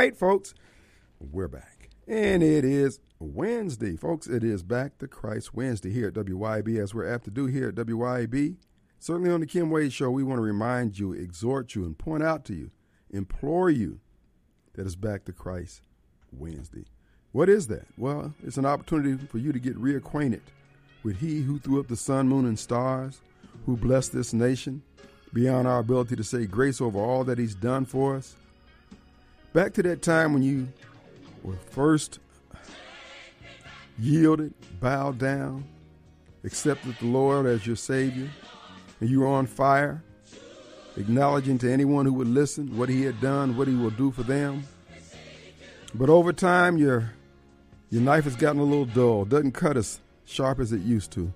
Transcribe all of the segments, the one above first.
right, folks, we're back. And it is Wednesday, folks. It is Back to Christ Wednesday here at WYB, as we're apt to do here at WYB. Certainly on the Kim Wade Show, we want to remind you, exhort you, and point out to you, implore you that it's Back to Christ Wednesday. What is that? Well, it's an opportunity for you to get reacquainted with He who threw up the sun, moon, and stars, who blessed this nation beyond our ability to say grace over all that He's done for us. Back to that time when you were first yielded, bowed down, accepted the Lord as your Savior, and you were on fire, acknowledging to anyone who would listen what He had done, what He will do for them. But over time, your your knife has gotten a little dull, doesn't cut as sharp as it used to.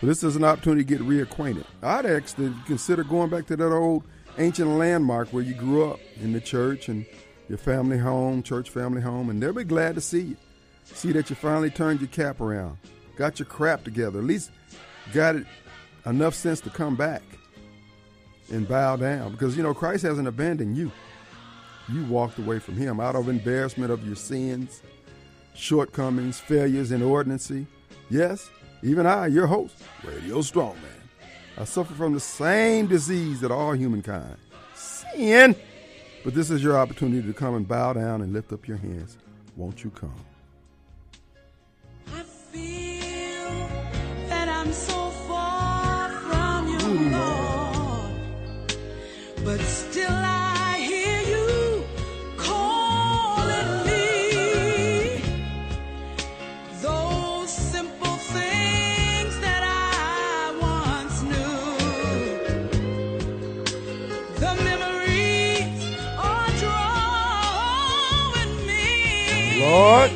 But this is an opportunity to get reacquainted. I'd actually consider going back to that old ancient landmark where you grew up in the church and your family home, church family home, and they'll be glad to see you. See that you finally turned your cap around, got your crap together, at least got it enough sense to come back and bow down. Because, you know, Christ hasn't abandoned you. You walked away from him out of embarrassment of your sins shortcomings, failures, and ordinancy. Yes, even I, your host, Radio Strongman, I suffer from the same disease that all humankind sin. But this is your opportunity to come and bow down and lift up your hands. Won't you come? I feel that I'm so far from you, Lord, but still I joy,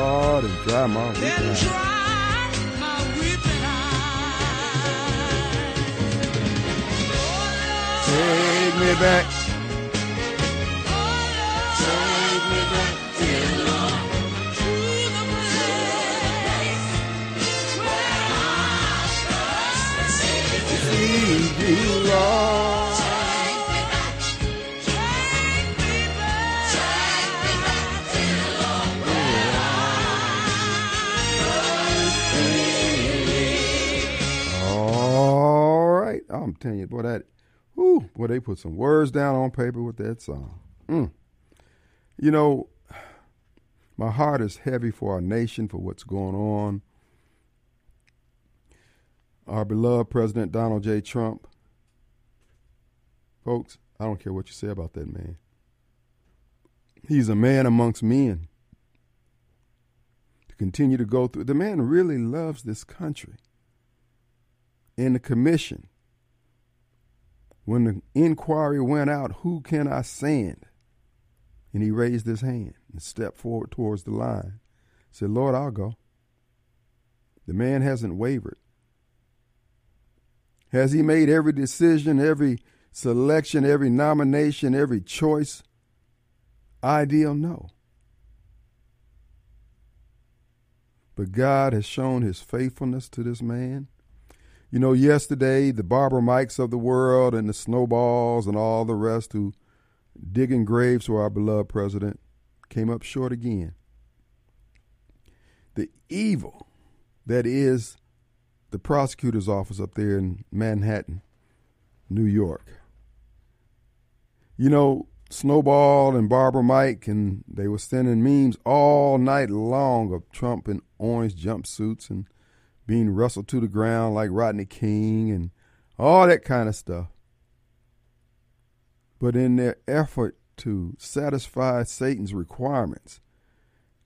Lord, and dry my me back. Take me back, I. Take me back, take me back, take me back, where All right. Oh, I'm telling you, boy, that, whoo, boy, they put some words down on paper with that song. Mm. You know, my heart is heavy for our nation, for what's going on. Our beloved President Donald J. Trump. Folks, I don't care what you say about that man. He's a man amongst men. To continue to go through, the man really loves this country in the commission, when the inquiry went out, who can I send? And he raised his hand and stepped forward towards the line. Said, Lord, I'll go. The man hasn't wavered. Has he made every decision, every selection, every nomination, every choice ideal? No. But God has shown his faithfulness to this man. You know, yesterday, the Barbara Mikes of the world and the Snowballs and all the rest who digging graves for our beloved president came up short again. The evil that is the prosecutor's office up there in Manhattan, New York. You know, Snowball and Barbara Mike, and they were sending memes all night long of Trump in orange jumpsuits and being wrestled to the ground like Rodney King and all that kind of stuff. But in their effort to satisfy Satan's requirements,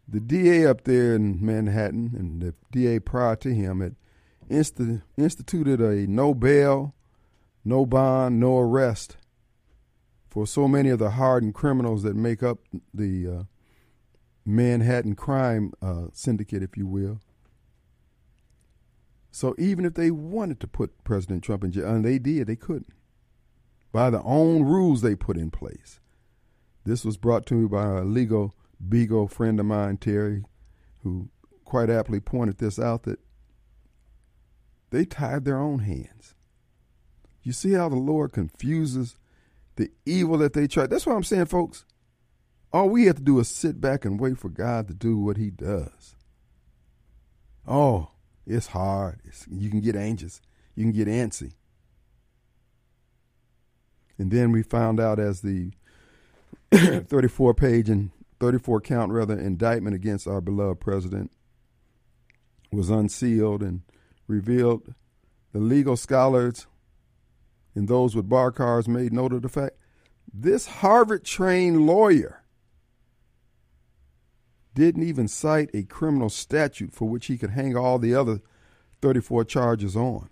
the DA up there in Manhattan and the DA prior to him had insti- instituted a no bail, no bond, no arrest for so many of the hardened criminals that make up the uh, Manhattan crime uh, syndicate, if you will. So even if they wanted to put President Trump in jail, and they did, they couldn't. By the own rules they put in place. This was brought to me by a legal beagle friend of mine, Terry, who quite aptly pointed this out that they tied their own hands. You see how the Lord confuses the evil that they try. That's what I'm saying, folks. All we have to do is sit back and wait for God to do what He does. Oh, it's hard. It's, you can get anxious. You can get antsy. And then we found out as the 34 page and 34 count rather indictment against our beloved president was unsealed and revealed the legal scholars and those with bar cards made note of the fact this Harvard trained lawyer didn't even cite a criminal statute for which he could hang all the other 34 charges on.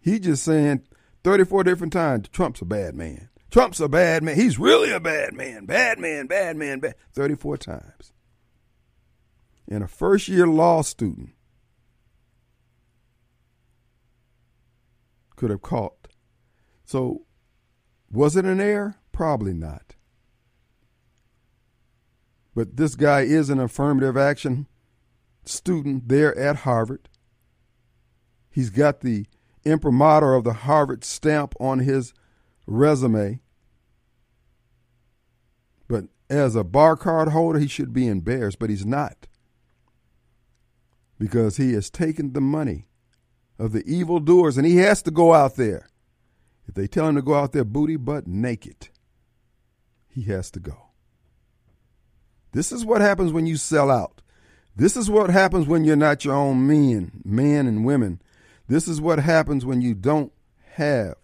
He just saying 34 different times Trump's a bad man. Trump's a bad man. He's really a bad man. Bad man, bad man, bad. 34 times. And a first year law student could have caught. So, was it an error? Probably not. But this guy is an affirmative action student there at Harvard. He's got the imprimatur of the Harvard stamp on his resume. But as a bar card holder, he should be embarrassed, but he's not. Because he has taken the money of the evildoers and he has to go out there. If they tell him to go out there booty butt naked, he has to go. This is what happens when you sell out. This is what happens when you're not your own men, men and women. This is what happens when you don't have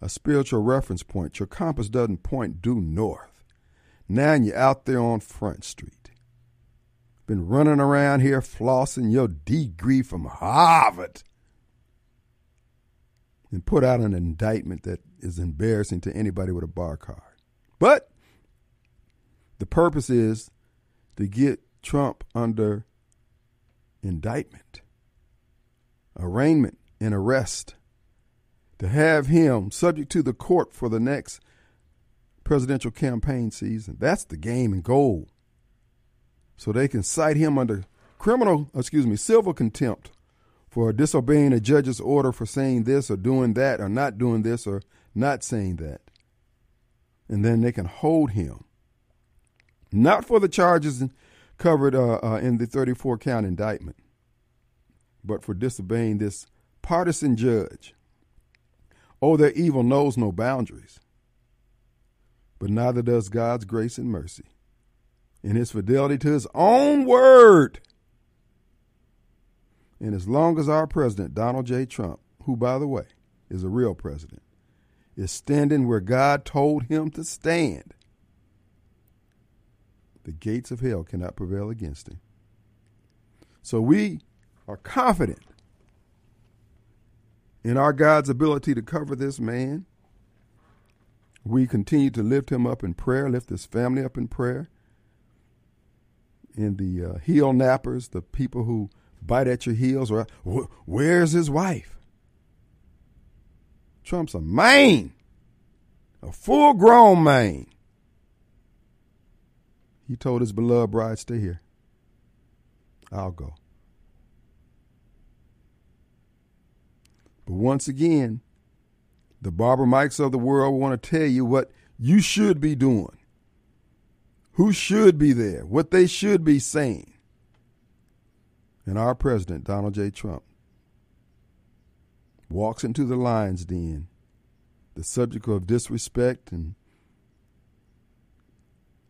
a spiritual reference point. Your compass doesn't point due north. Now you're out there on Front Street. Been running around here flossing your degree from Harvard and put out an indictment that is embarrassing to anybody with a bar card. But the purpose is to get Trump under indictment, arraignment, and arrest, to have him subject to the court for the next presidential campaign season. That's the game and goal. So they can cite him under criminal, excuse me, civil contempt for disobeying a judge's order for saying this or doing that or not doing this or not saying that. And then they can hold him not for the charges covered uh, uh, in the 34 count indictment, but for disobeying this partisan judge. Oh, their evil knows no boundaries, but neither does God's grace and mercy. In his fidelity to his own word. And as long as our president, Donald J. Trump, who, by the way, is a real president, is standing where God told him to stand, the gates of hell cannot prevail against him. So we are confident in our God's ability to cover this man. We continue to lift him up in prayer, lift his family up in prayer. In the uh, heel nappers, the people who bite at your heels, or where's his wife? Trump's a man, a full grown man. He told his beloved bride, Stay here. I'll go. But once again, the Barbara Mikes of the world want to tell you what you should be doing, who should be there, what they should be saying. And our president, Donald J. Trump, walks into the lion's den, the subject of disrespect and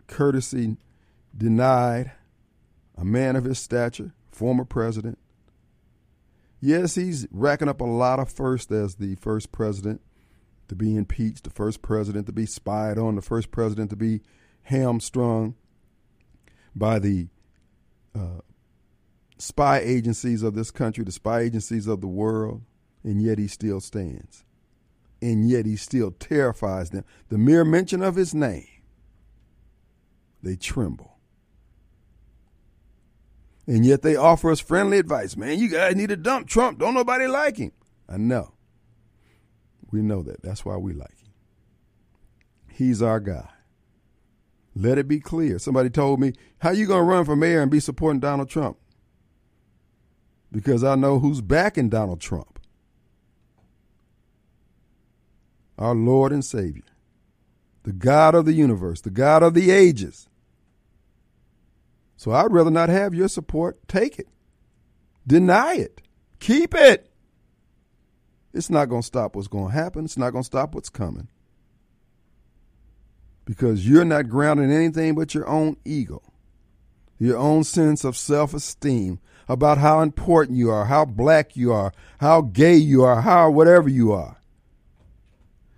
courtesy denied, a man of his stature, former president. Yes, he's racking up a lot of firsts as the first president to be impeached, the first president to be spied on, the first president to be hamstrung by the uh, spy agencies of this country, the spy agencies of the world, and yet he still stands. And yet he still terrifies them. The mere mention of his name, they tremble. And yet they offer us friendly advice. Man, you guys need to dump Trump. Don't nobody like him. I know. We know that. That's why we like him. He's our guy. Let it be clear. Somebody told me, how you going to run for mayor and be supporting Donald Trump? Because I know who's backing Donald Trump. Our Lord and Savior. The God of the universe, the God of the ages. So I'd rather not have your support. Take it. Deny it. Keep it. It's not going to stop what's going to happen. It's not going to stop what's coming. Because you're not grounded in anything but your own ego, your own sense of self esteem about how important you are, how black you are, how gay you are, how whatever you are.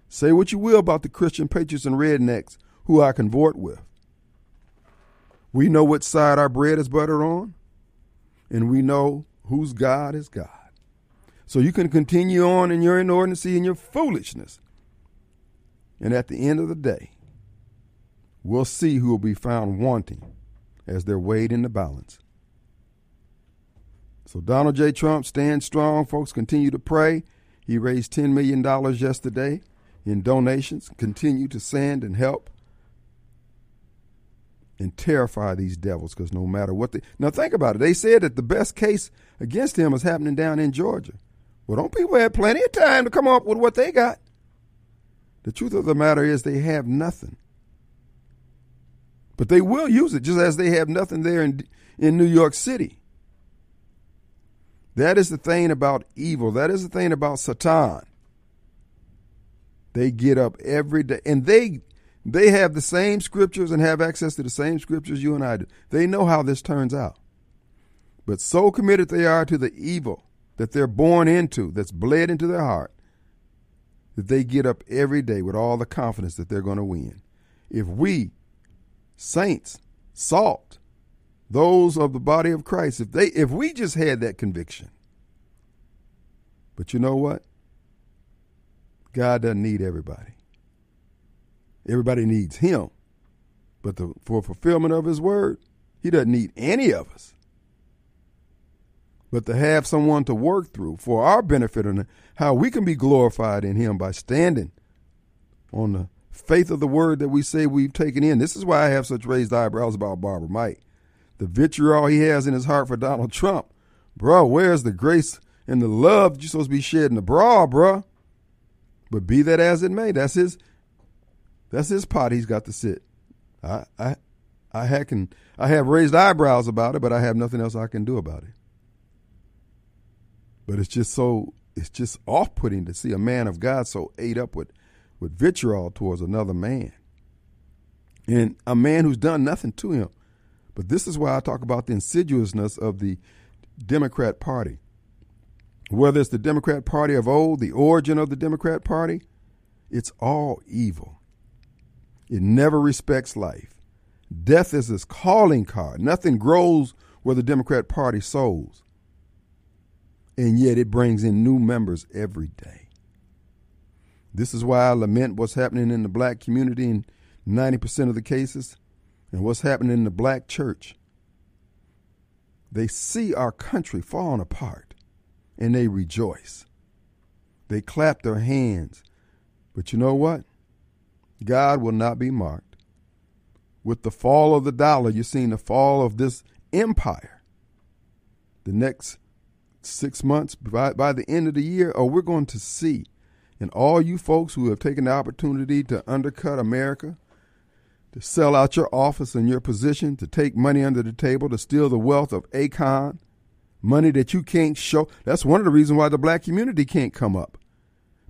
Say what you will about the Christian patriots and rednecks who I convert with. We know what side our bread is buttered on, and we know whose God is God. So you can continue on in your inordinacy and your foolishness. And at the end of the day, we'll see who will be found wanting as they're weighed in the balance. So Donald J. Trump stands strong. Folks continue to pray. He raised $10 million yesterday in donations. Continue to send and help and terrify these devils because no matter what they. Now think about it. They said that the best case against him is happening down in Georgia. Well, don't people have plenty of time to come up with what they got? The truth of the matter is they have nothing. But they will use it just as they have nothing there in, in New York City. That is the thing about evil. That is the thing about Satan. They get up every day and they they have the same scriptures and have access to the same scriptures you and I do. They know how this turns out. But so committed they are to the evil that they're born into, that's bled into their heart, that they get up every day with all the confidence that they're going to win. If we, saints, salt, those of the body of Christ, if they if we just had that conviction. But you know what? God doesn't need everybody. Everybody needs him. But the, for fulfillment of his word, he doesn't need any of us. But to have someone to work through for our benefit and how we can be glorified in him by standing on the faith of the word that we say we've taken in. This is why I have such raised eyebrows about Barbara Mike. The vitriol he has in his heart for Donald Trump. Bro, where's the grace and the love you're supposed to be shedding abroad, bro? But be that as it may, that's his that's his pot he's got to sit. I I I can I have raised eyebrows about it, but I have nothing else I can do about it. But it's just so it's just off putting to see a man of God so ate up with, with vitriol towards another man. And a man who's done nothing to him. But this is why I talk about the insidiousness of the Democrat Party. Whether it's the Democrat Party of old, the origin of the Democrat Party, it's all evil. It never respects life. Death is its calling card. Nothing grows where the Democrat Party sows. And yet it brings in new members every day. This is why I lament what's happening in the black community in 90% of the cases and what's happening in the black church. They see our country falling apart and they rejoice. They clap their hands. But you know what? God will not be mocked. With the fall of the dollar, you're seeing the fall of this empire. The next six months, by, by the end of the year, oh, we're going to see. And all you folks who have taken the opportunity to undercut America, to sell out your office and your position, to take money under the table, to steal the wealth of Akon, money that you can't show. That's one of the reasons why the black community can't come up.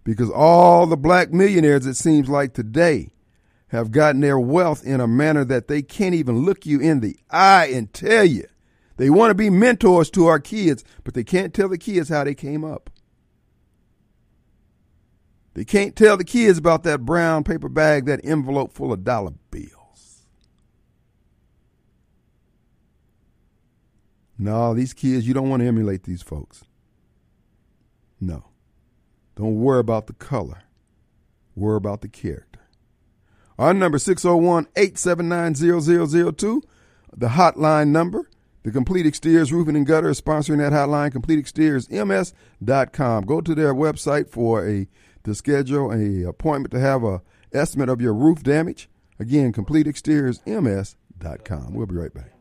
Because all the black millionaires, it seems like today, have gotten their wealth in a manner that they can't even look you in the eye and tell you. They want to be mentors to our kids, but they can't tell the kids how they came up. They can't tell the kids about that brown paper bag, that envelope full of dollar bills. No, these kids, you don't want to emulate these folks. No. Don't worry about the color. Worry about the character. Our number 601-879-0002, the hotline number The Complete Exteriors Roofing and Gutter is sponsoring that hotline, CompleteExteriorsMS.com. Go to their website for a to schedule a appointment to have a estimate of your roof damage. Again, CompleteExteriorsMS.com. We'll be right back.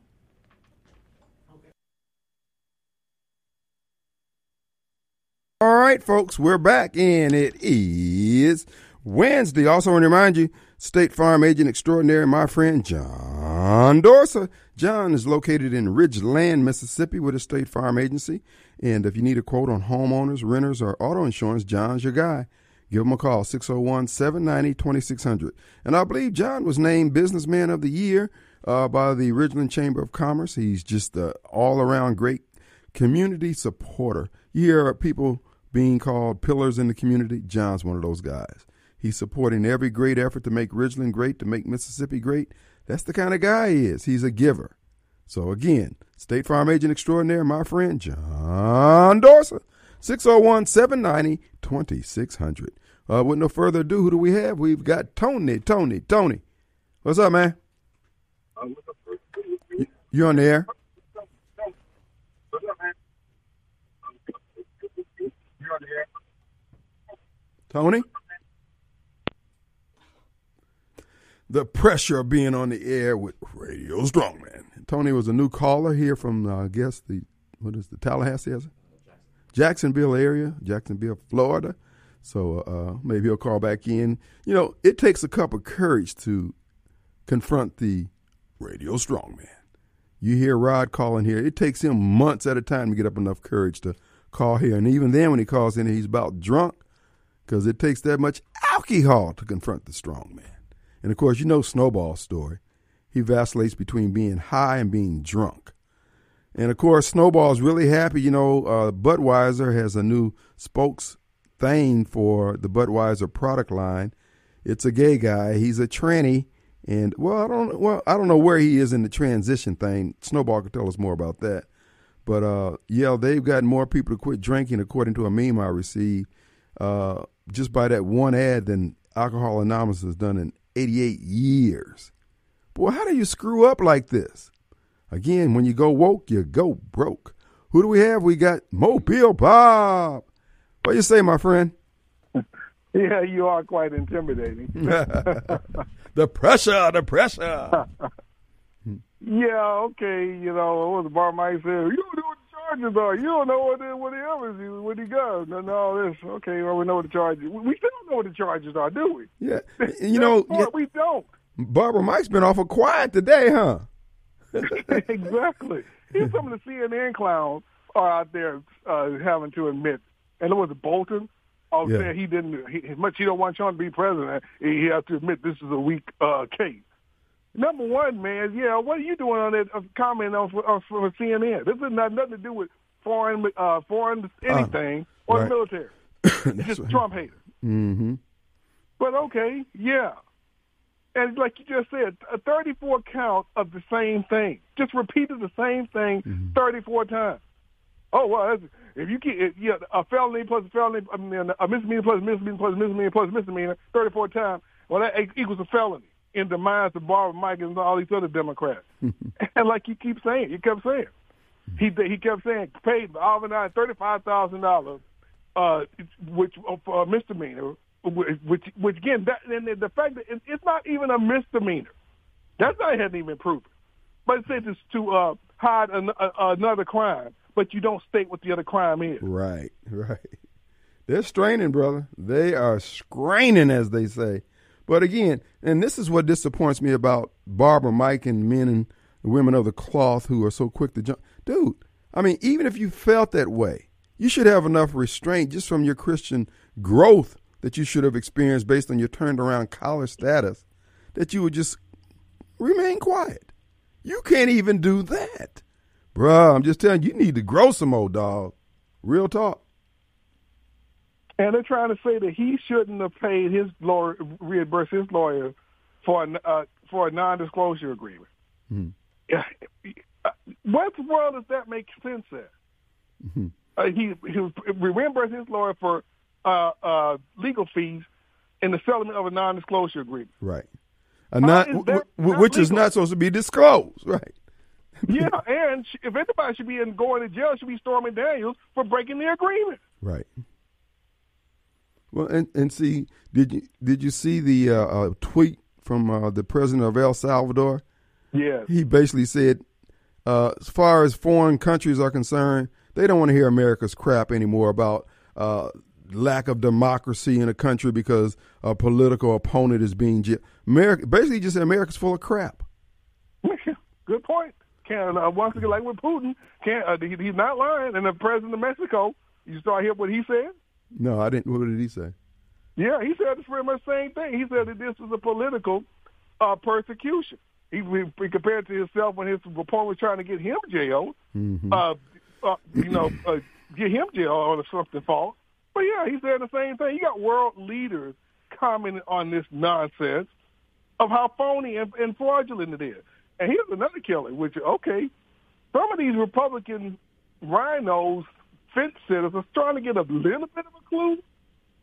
All right, folks, we're back, and it is Wednesday. Also, want to remind you, State Farm Agent Extraordinary, my friend John Dorsa. John is located in Ridgeland, Mississippi, with a State Farm agency. And if you need a quote on homeowners, renters, or auto insurance, John's your guy. Give him a call, 601 790 2600. And I believe John was named Businessman of the Year uh, by the Ridgeland Chamber of Commerce. He's just an all around great community supporter. You hear people being called pillars in the community. John's one of those guys. He's supporting every great effort to make Ridgeland great, to make Mississippi great. That's the kind of guy he is. He's a giver. So again, State Farm Agent Extraordinaire, my friend John Dorsa, 601-790-2600. Uh, with no further ado, who do we have? We've got Tony. Tony. Tony. What's up, man? You- You on the air? Tony? The pressure of being on the air with Radio Strongman. Tony was a new caller here from, uh, I guess, the, what is the Tallahassee, is it? Jacksonville area, Jacksonville, Florida. So uh, maybe he'll call back in. You know, it takes a cup of courage to confront the Radio Strongman. You hear Rod calling here. It takes him months at a time to get up enough courage to call here. And even then, when he calls in, he's about drunk because it takes that much alcohol to confront the strong man. And of course, you know Snowball's story. He vacillates between being high and being drunk. And of course, Snowball's really happy. You know, uh, Budweiser has a new spokes thing for the Budweiser product line. It's a gay guy. He's a tranny, and well, I don't well, I don't know where he is in the transition thing. Snowball could tell us more about that. But uh, yeah, they've gotten more people to quit drinking, according to a meme I received, uh, just by that one ad than Alcohol Anonymous has done in 88 years. Boy, how do you screw up like this? Again, when you go woke, you go broke. Who do we have? We got Mobile Bob. What you say, my friend? Yeah, you are quite intimidating. the pressure, the pressure. yeah, okay, you know, what the bar might say, you don't know what the charges are. You don't know what the, what the evidence what he got. And all this. Okay, well, we know what the charges We we still don't know what the charges are, do we? Yeah, you know, part we don't. Barbara Mike's been awful quiet today, huh? exactly. Here's some of the CNN clowns are out there uh, having to admit. And it was Bolton. Oh, Yeah. said he didn't. He, as much he don't want Trump to be president, he has to admit this is a weak uh, case. Number one, man, yeah, what are you doing on that uh, comment on for, uh, for CNN? This has not nothing to do with foreign, uh, foreign anything or right. military. Just right. Trump hater. Mm-hmm. But okay, yeah. And like you just said, a 34 count of the same thing. Just repeated the same thing 34 times. Oh, well, that's, if you get, yeah, a felony plus a felony, I mean, a misdemeanor plus a misdemeanor plus a misdemeanor plus a misdemeanor 34 times, well, that equals a felony in the minds of Barbara Mike and all these other Democrats. and like you keep saying, you kept saying, he he kept saying, paid Alvin I $35,000, uh, which, for a misdemeanor, which, which, which again, that, and the fact that it, it's not even a misdemeanor. That's not hadn't even proven. But it says it's to uh, hide an, a, another crime, but you don't state what the other crime is. Right, right. They're straining, brother. They are straining, as they say. But again, and this is what disappoints me about Barbara Mike and men and women of the cloth who are so quick to jump. Dude, I mean, even if you felt that way, you should have enough restraint just from your Christian growth that you should have experienced based on your turned around collar status that you would just remain quiet. You can't even do that. Bruh, I'm just telling you, you need to grow some old dog. Real talk. And they're trying to say that he shouldn't have paid his lawyer, reimburse his lawyer for a, uh, for a non-disclosure agreement. Uh, What world does that make sense in? Uh, he he reimbursed his lawyer for uh, uh, legal fees in the settlement of a non-disclosure agreement. Right. A not, is w- w- which is not supposed to be disclosed. Right. Yeah, and sh- if anybody should be in, going to jail, it should be Stormy Daniels for breaking the agreement. Right. Well, and and see, did you did you see the uh, uh, tweet from uh, the president of El Salvador? Yeah, He basically said, uh, as far as foreign countries are concerned, they don't want to hear America's crap anymore about uh, lack of democracy in a country because a political opponent is being. J- America basically just said America's full of crap. Good point. Can uh, once again, like with Putin, can uh, he, he's not lying. And the president of Mexico, you saw hear what he said. No, I didn't. What did he say? Yeah, he said it's pretty much the same thing. He said that this was a political uh, persecution. He, he, compared to himself when his opponent was trying to get him jailed. Uh, uh, you know, uh, get him jailed on something false. But yeah, he said the same thing. You got world leaders commenting on this nonsense of how phony and, and fraudulent it is. And here's another killer, which okay, some of these Republican RINOs, fence sitters, are trying to get a little bit of a clue.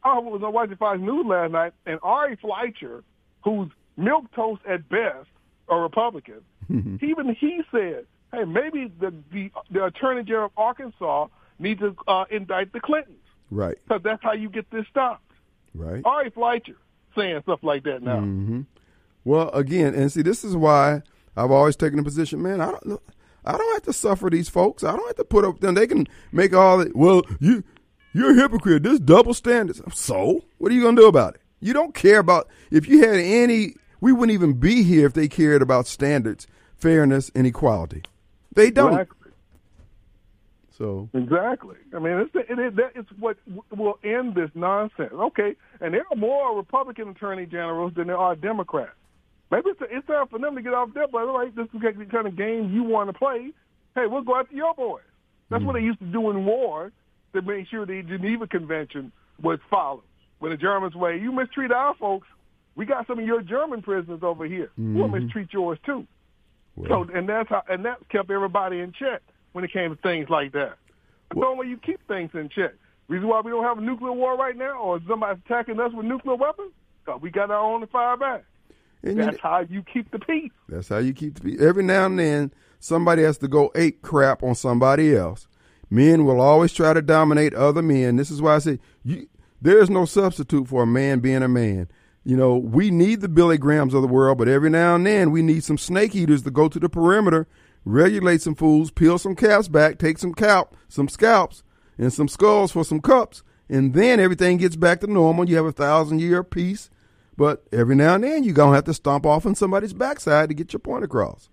I was watching Fox News last night, and Ari Fleischer, who's milk toast at best, a Republican, even he said, "Hey, maybe the the, the Attorney General of Arkansas needs to uh, indict the Clintons Right. because that's how you get this stopped." Right. Ari Fleischer saying stuff like that now. Mm-hmm. Well, again, and see, this is why I've always taken the position, man. I don't, I don't have to suffer these folks. I don't have to put up them. They can make all the well. You, you're a hypocrite. This double standards. So, what are you gonna do about it? You don't care about. If you had any, we wouldn't even be here if they cared about standards, fairness, and equality. They don't. Exactly. So, Exactly. I mean, it's, it, it, that is what will end this nonsense. Okay, and there are more Republican attorney generals than there are Democrats. Maybe it's, it's time for them to get off their butt. All right, this is the kind of game you want to play. Hey, we'll go after your boys. That's what hmm. they used to do in war to make sure the Geneva Convention was followed. When the Germans way, you mistreat our folks, we got some of your German prisoners over here. We'll mm-hmm. mistreat yours too. So, and that's how, and that kept everybody in check when it came to things like that. That's the only way you keep things in check. Reason why we don't have a nuclear war right now, or somebody attacking us with nuclear weapons, 'cause we got our own to fire back. And you- That's how you keep the peace. That's how you keep the peace. Every now and then, somebody has to go ape crap on somebody else. Men will always try to dominate other men. This is why I say you, there is no substitute for a man being a man. You know, we need the Billy Grahams of the world, but every now and then we need some snake eaters to go to the perimeter, regulate some fools, peel some caps back, take some scalp, some scalps, and some skulls for some cups, and then everything gets back to normal. You have a thousand year peace, but every now and then you're gonna have to stomp off on somebody's backside to get your point across.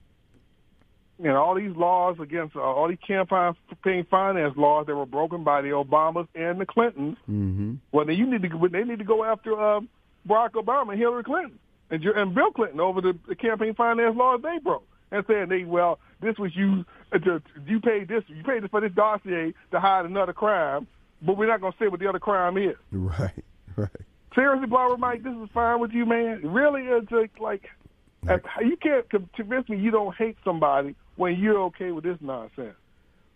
And all these laws against uh, all these campaign finance laws that were broken by the Obamas and the Clintons. Mm-hmm. Well, then you need to they need to go after uh, Barack Obama and Hillary Clinton and, and Bill Clinton over the, the campaign finance laws they broke and saying they well this was you uh, to, you paid this you paid this for this dossier to hide another crime, but we're not going to say what the other crime is. Right, right. Seriously, Barbara Mike, this is fine with you, man. Really, it's like, like you can't convince me you don't hate somebody when you're okay with this nonsense.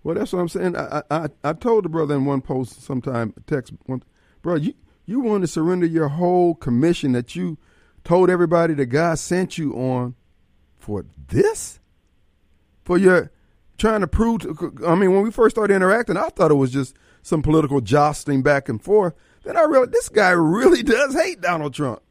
Well, that's what I'm saying. I, I I told the brother in one post sometime text one, bro, you you want to surrender your whole commission that you told everybody that God sent you on for this, for your trying to prove. To, I mean, when we first started interacting, I thought it was just some political jostling back and forth. Then I realized this guy really does hate Donald Trump.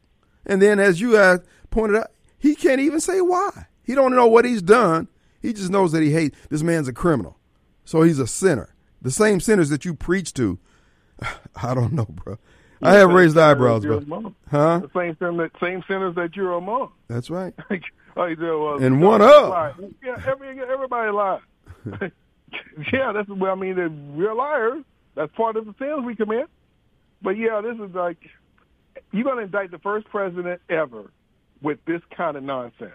And then, as you uh, pointed out, he can't even say why. He don't know what he's done. He just knows that he hates this man's a criminal, so he's a sinner. The same sinners that you preach to. I don't know, bro. I have raised eyebrows, bro. among. Huh? The same sin same sinners that you're among. That's right. Oh, do, uh, And one up. lie. Yeah, every, everybody lies. yeah, that's what I mean. We're liars. That's part of the sins we commit. But yeah, this is like you're going to indict the first president ever with this kind of nonsense.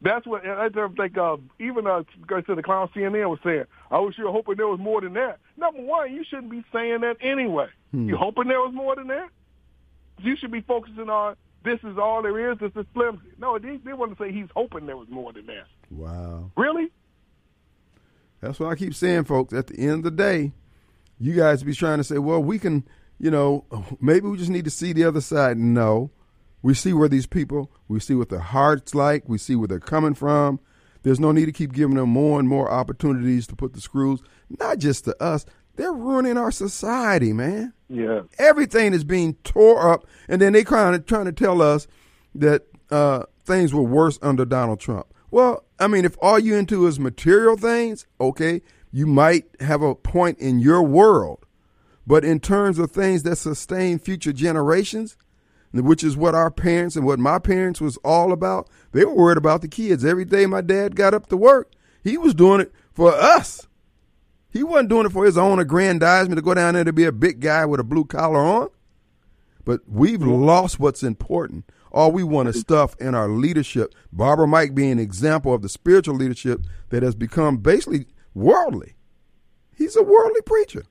That's what I don't think. Uh, even uh, I said the clown CNN was saying, "I was sure hoping there was more than that." Number one, you shouldn't be saying that anyway. You hoping there was more than that? You should be focusing on this is all there is. This is flimsy. No, they, they want to say he's hoping there was more than that. Wow. Really? That's what I keep saying, folks. At the end of the day, you guys be trying to say, well, we can, you know, maybe we just need to see the other side. No. We see where these people, we see what their heart's like, we see where they're coming from. There's no need to keep giving them more and more opportunities to put the screws, not just to us. They're ruining our society, man. Yeah. Everything is being tore up, and then they kind of trying to tell us that uh, things were worse under Donald Trump. Well, I mean, if all you into is material things, okay, you might have a point in your world. But in terms of things that sustain future generations, which is what our parents and what my parents was all about, they were worried about the kids. Every day my dad got up to work, he was doing it for us. He wasn't doing it for his own aggrandizement to go down there to be a big guy with a blue collar on. But we've lost what's important. All we want is stuff in our leadership. Barbara Mike being an example of the spiritual leadership that has become basically worldly. He's a worldly preacher.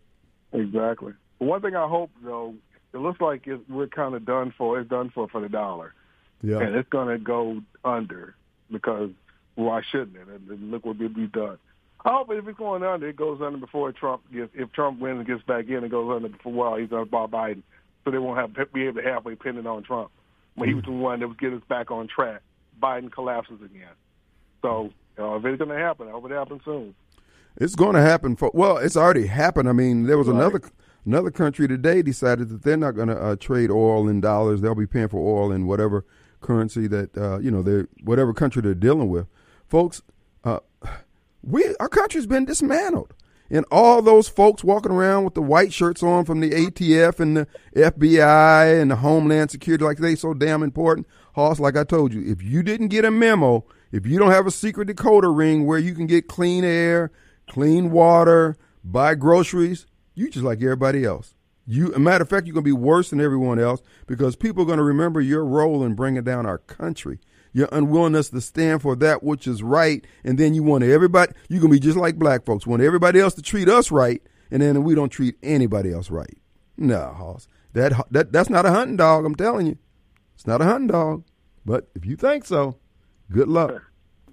Exactly. One thing I hope though, it looks like it, we're kind of done for. It's done for for the dollar, Yeah. and it's going to go under because why shouldn't it? And, look what we've done. I hope if it's going under, it goes under before Trump gets. If Trump wins and gets back in, it goes under before well he's on Bob Biden, so they won't have be able to halfway pin it on Trump. When he was the one that was getting us back on track, Biden collapses again. So you know, if it's going to happen, I hope it happens soon. It's going to happen. For well, it's already happened. I mean, there was Right. another another country today decided that they're not going to uh, trade oil in dollars. They'll be paying for oil in whatever currency that uh, you know they whatever country they're dealing with. Folks, uh, we our country's been dismantled, and all those folks walking around with the white shirts on from the ATF and the FBI and the Homeland Security, like they so damn important. Hoss, like I told you, if you didn't get a memo, if you don't have a secret decoder ring where you can get clean air, clean water, buy groceries, you just like everybody else. You, a matter of fact, you're gonna be worse than everyone else because people are gonna remember your role in bringing down our country. Your unwillingness to stand for that which is right, and then you want everybody. You're gonna be just like black folks, want everybody else to treat us right, and then we don't treat anybody else right. No, Hoss, that that that's not a hunting dog. I'm telling you, it's not a hunting dog. But if you think so, good luck.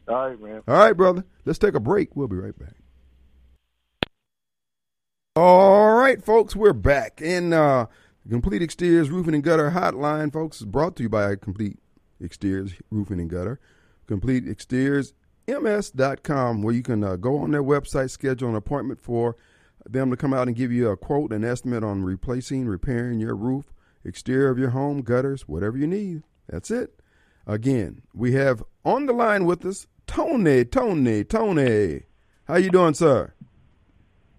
All right, man. All right, brother. Let's take a break. We'll be right back. All right, folks, we're back. And uh, Complete Exteriors Roofing and Gutter Hotline, folks, is brought to you by Complete Exteriors Roofing and Gutter. Complete Exteriors ms.com where you can uh, go on their website schedule an appointment for them to come out and give you a quote and estimate on replacing repairing your roof exterior of your home gutters whatever you need that's it again we have on the line with us tony tony tony how you doing sir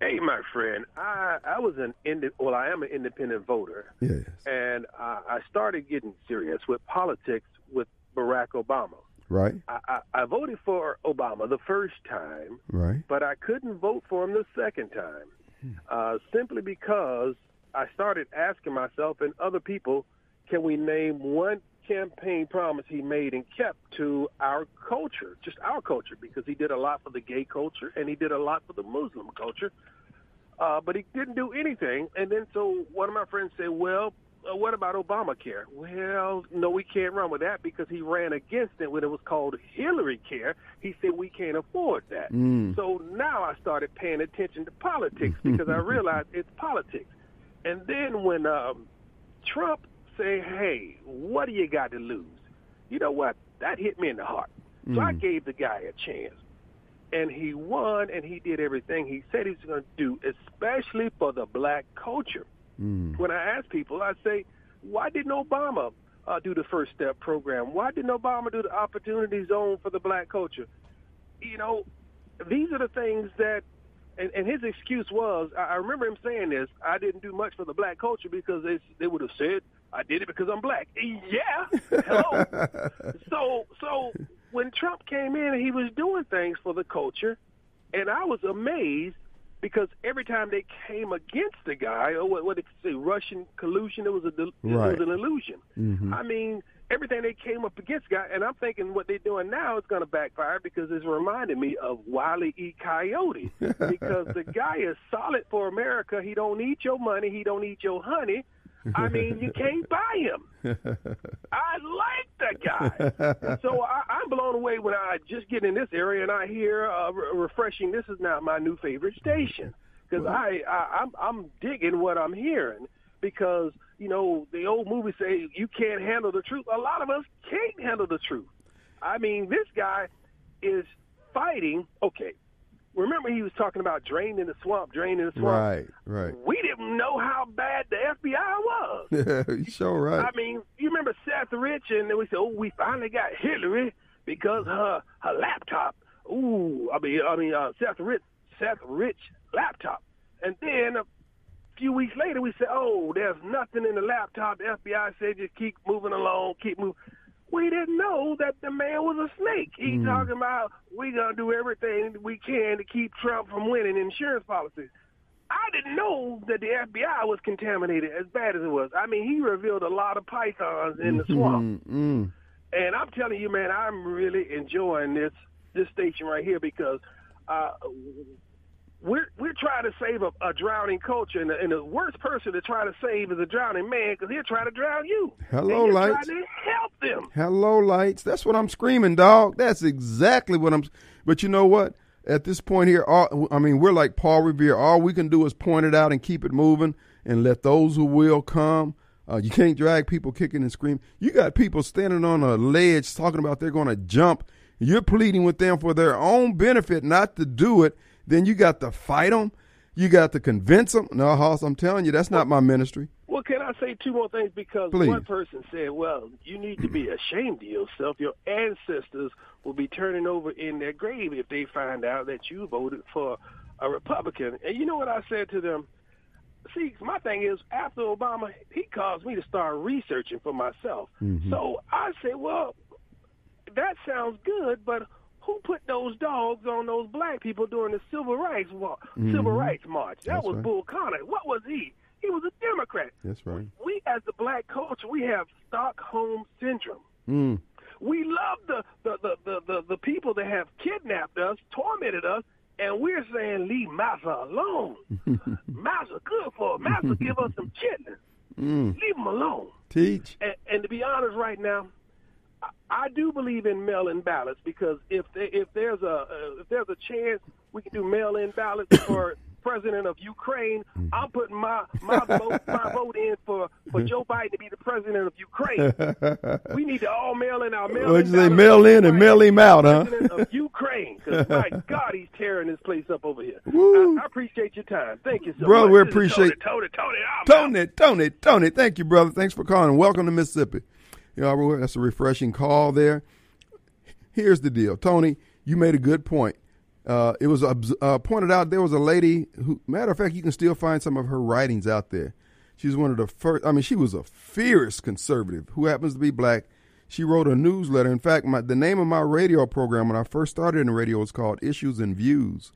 Hey, my friend, I I was an indi- well, I am an independent voter, yes. And I, I started getting serious with politics with Barack Obama. right. I, I, I voted for Obama the first time, right. but I couldn't vote for him the second time, uh, simply because I started asking myself and other people, can we name one campaign promise he made and kept to our culture, just our culture, because he did a lot for the gay culture and he did a lot for the Muslim culture, uh, but he didn't do anything. And then so one of my friends said, well, uh, what about Obamacare? Well, no, we can't run with that because he ran against it when it was called Hillary Care. He said we can't afford that. Mm. So now I started paying attention to politics because I realized it's politics. And then when um, Trump say, "Hey, what do you got to lose?" You know what? That hit me in the heart. So I gave the guy a chance, and he won, and he did everything he said he was going to do, especially for the black culture. Mm. When I ask people, I say, "Why didn't Obama uh, do the First Step program? Why didn't Obama do the Opportunity Zone for the black culture?" You know, these are the things that and, and his excuse was, I, I remember him saying this, I didn't do much for the black culture because they, they would have said, I did it because I'm black. Yeah, hello. so, so when Trump came in, he was doing things for the culture, and I was amazed because every time they came against the guy, or what, what did they say, Russian collusion, it was a del- Right. it was an illusion. Mhm. I mean, everything they came up against guy, and I'm thinking what they're doing now is going to backfire because it's reminding me of Wile E. Coyote because the guy is solid for America. He don't need your money. He don't need your honey. I mean, you can't buy him. I like the guy. so I, I'm blown away when I just get in this area and I hear uh, re- refreshing. This is now my new favorite station because I, I I'm I'm digging what I'm hearing because you know the old movie say you can't handle the truth. A lot of us can't handle the truth. I mean, this guy is fighting. Okay, remember he was talking about draining the swamp, draining the swamp. Right, right. We didn't know how bad the FBI was. you sure right. I mean, you remember Seth Rich, and then we said, "Oh, we finally got Hillary because her her laptop." Ooh, I mean, I mean, uh, Seth Rich, Seth Rich laptop, and then a few weeks later, we said, "Oh, there's nothing in the laptop." The FBI said, "Just keep moving along, keep moving." We didn't know that the man was a snake. He's talking about we gonna do everything we can to keep Trump from winning insurance policies. I didn't know that the FBI was contaminated as bad as it was. I mean, he revealed a lot of pythons in the swamp. Mm, mm. And I'm telling you, man, I'm really enjoying this this station right here because uh, we're we're trying to save a, a drowning culture, and the, and the worst person to try to save is a drowning man because he'll try to drown you. Hello, lights. Trying to help them. Hello, lights. That's what I'm screaming, dog. That's exactly what I'm. But you know what? At this point here, all, I mean, we're like Paul Revere. All we can do is point it out and keep it moving, and let those who will come. Uh, you can't drag people kicking and screaming. You got people standing on a ledge talking about they're going to jump. You're pleading with them for their own benefit not to do it. Then you got to fight them. You got to convince them. No, Hoss, I'm telling you, that's not my ministry. Well, can I say two more things? Because Please. one person said, well, you need to be ashamed of yourself. Your ancestors will be turning over in their grave if they find out that you voted for a Republican. And you know what I said to them? See, my thing is, after Obama, he caused me to start researching for myself. Mm-hmm. So I said, well, that sounds good, but who put those dogs on those black people during the civil rights wa- civil rights march? That That's was right. Bull Connor. What was he? He was a Democrat. That's right. We, as the black culture, we have Stockholm syndrome. Mm. We love the the, the, the, the the people that have kidnapped us, tormented us, and we're saying leave Massa alone. Massa good for Massa give us some chitlins. Mm. Leave him alone. Teach. And, and to be honest, right now, I, do believe in mail-in ballots because if they, if there's a uh, if there's a chance we can do mail-in ballots for president of Ukraine, I'm putting my my vote my vote in for for Joe Biden to be the president of Ukraine. we need to all mail in our mail. What'd you say, mail in and mail him out, huh? President of Ukraine, because my God, he's tearing this place up over here. I, I appreciate your time. Thank you so Brother, much. we appreciate- Tony, Tony, Tony. Tony, Tony, Tony. Thank you, brother. Thanks for calling. Welcome to Mississippi. Know, that's a refreshing call there. Here's the deal, Tony. You made a good point. Uh, it was uh, pointed out there was a lady who, matter of fact, you can still find some of her writings out there. She's one of the first. I mean, she was a fierce conservative who happens to be black. She wrote a newsletter. In fact, my, the name of my radio program when I first started in the radio was called Issues and Views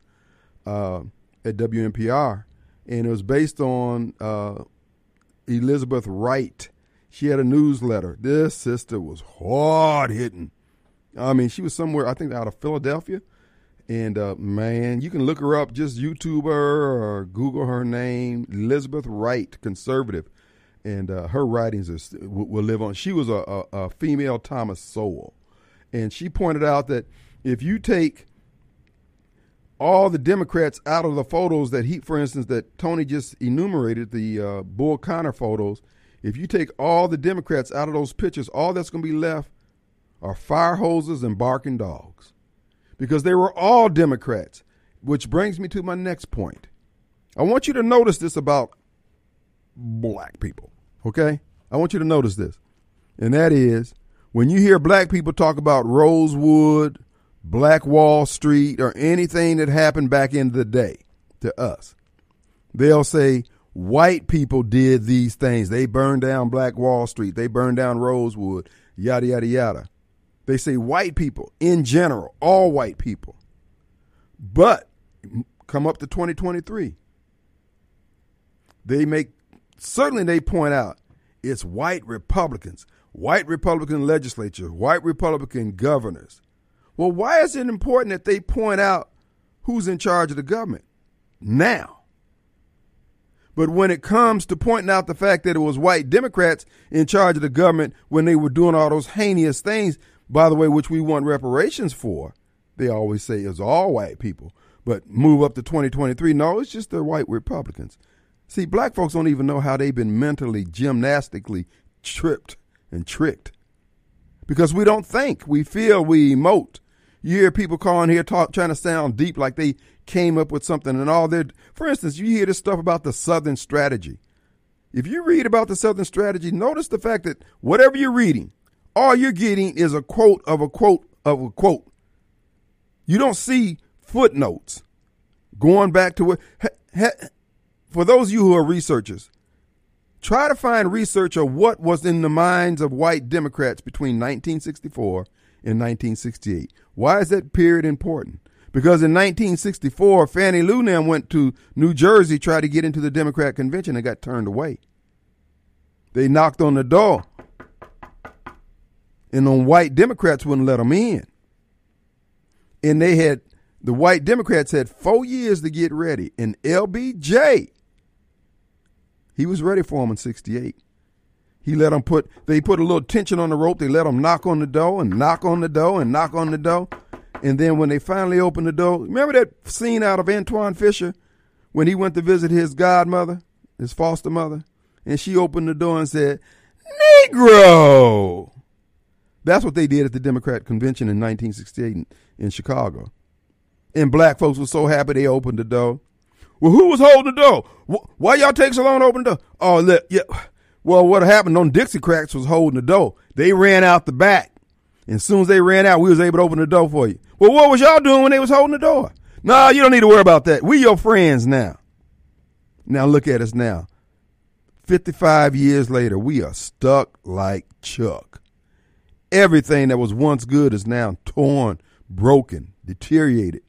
uh, at WNPR, and it was based on uh, Elizabeth Wright. She had a newsletter. This sister was hard hitting. I mean, she was somewhere, I think, out of Philadelphia. And uh, man, you can look her up, just YouTube her or Google her name, Elizabeth Wright, conservative. And uh, her writings will, will live on. She was a, a, a female Thomas Sowell. And she pointed out that if you take all the Democrats out of the photos that he, for instance, that Tony just enumerated, the uh, Bull Connor photos, if you take all the Democrats out of those pictures, all that's going to be left are fire hoses and barking dogs. Because they were all Democrats. Which brings me to my next point. I want you to notice this about black people, okay? I want you to notice this. And that is when you hear black people talk about Rosewood, Black Wall Street, or anything that happened back in the day to us, they'll say white people did these things. They burned down Black Wall Street, they burned down Rosewood, yada, yada, yada. They say white people in general, all white people. But come up to 2023, they make certainly they point out it's white Republicans, white Republican legislature, white Republican governors. Well, why is it important that they point out who's in charge of the government now? But when it comes to pointing out the fact that it was white Democrats in charge of the government when they were doing all those heinous things, by the way, which we want reparations for, they always say it's all white people. But move up to 2023, no, it's just the white Republicans. See, black folks don't even know how they've been mentally, gymnastically tripped and tricked. Because we don't think, we feel, we emote. you hear people calling here talk, trying to sound deep like they came up with something and all their. For instance, you hear this stuff about the Southern strategy. If you read about the Southern strategy, notice the fact that whatever you're reading, all you're getting is a quote of a quote of a quote. You don't see footnotes going back to what. ha- ha- For those of you who are researchers, try to find research of what was in the minds of white Democrats between 1964 and 1968. Why is that period important? Because in 1964, Fannie Lou them went to New Jersey, tried to get into the Democrat convention, and got turned away. They knocked on the door, and the white Democrats wouldn't let them in. And they had the white Democrats had four years to get ready, and LBJ he was ready for them in 68. He let them put, they put a little tension on the rope. They let them knock on the door and knock on the door and knock on the door. And then when they finally opened the door, remember that scene out of Antwone Fisher when he went to visit his godmother, his foster mother? And she opened the door and said, Negro. That's what they did at the Democrat convention in 1968 in, Chicago. And black folks were so happy they opened the door. Well, who was holding the door? Wh- Why y'all take so long to open the door? Oh, look, yeah. Well, what happened? On Dixiecrats was holding the door. They ran out the back. And as soon as they ran out, we was able to open the door for you. Well, what was y'all doing when they was holding the door? Nah, you don't need to worry about that. We your friends now. Now look at us now. 55 years later, we are stuck like Chuck. Everything that was once good is now torn, broken, deteriorated.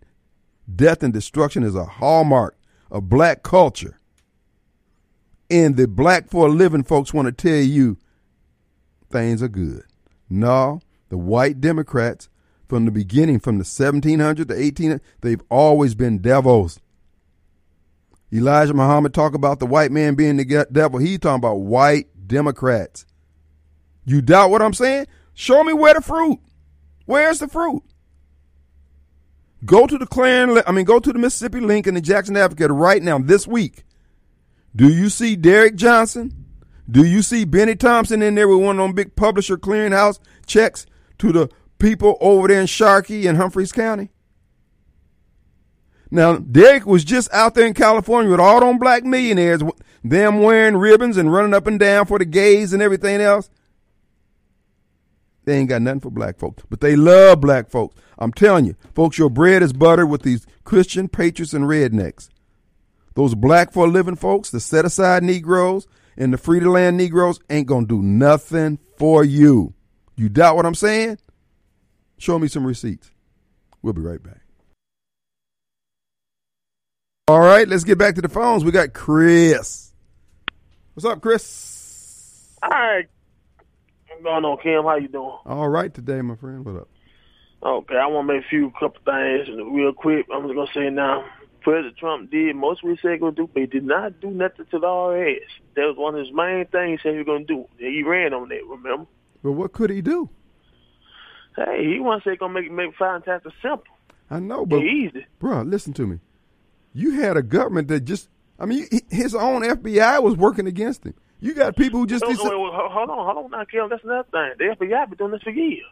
Death and destruction is a hallmark of black culture. And the black for a living folks want to tell you things are good. No, the white Democrats from the beginning, from the 1700s to 1800, they've always been devils. Elijah Muhammad talk about the white man being the devil. He talking about white Democrats. You doubt what I'm saying? Show me where the fruit. Where's the fruit? Go to the Clarion, I mean, go to the Mississippi Link and the Jackson Advocate right now, this week. Do you see Derrick Johnson? Do you see Bennie Thompson in there with one of them big publisher clearinghouse checks to the people over there in Sharkey and Humphreys County? Now, Derrick was just out there in California with all them black millionaires, them wearing ribbons and running up and down for the gays and everything else. They ain't got nothing for black folks, but they love black folks. I'm telling you, folks, your bread is buttered with these Christian patriots and rednecks. Those black for a living folks, the set aside Negroes and the free to land Negroes ain't gonna do nothing for you. You doubt what I'm saying? Show me some receipts. We'll be right back. All right, let's get back to the phones. We got Chris. What's up, Chris? All right. What's going on, Kim? How you doing? All right today, my friend. What up? Okay, I want to make a few couple things real quick. I'm just gonna say now, President Trump did most of what he said he gonna do, but he did not do nothing to the IRS. That was one of his main things he said he was gonna do. He ran on that. Remember? But what could he do? Hey, he want to say gonna make make taxes simple, I know, but easy. bro, listen to me. You had a government that just, I mean, his own FBI was working against him. You got people who just, wait, wait, wait, hold on, hold on, now, Kim. That's another thing. The FBI been doing this for years.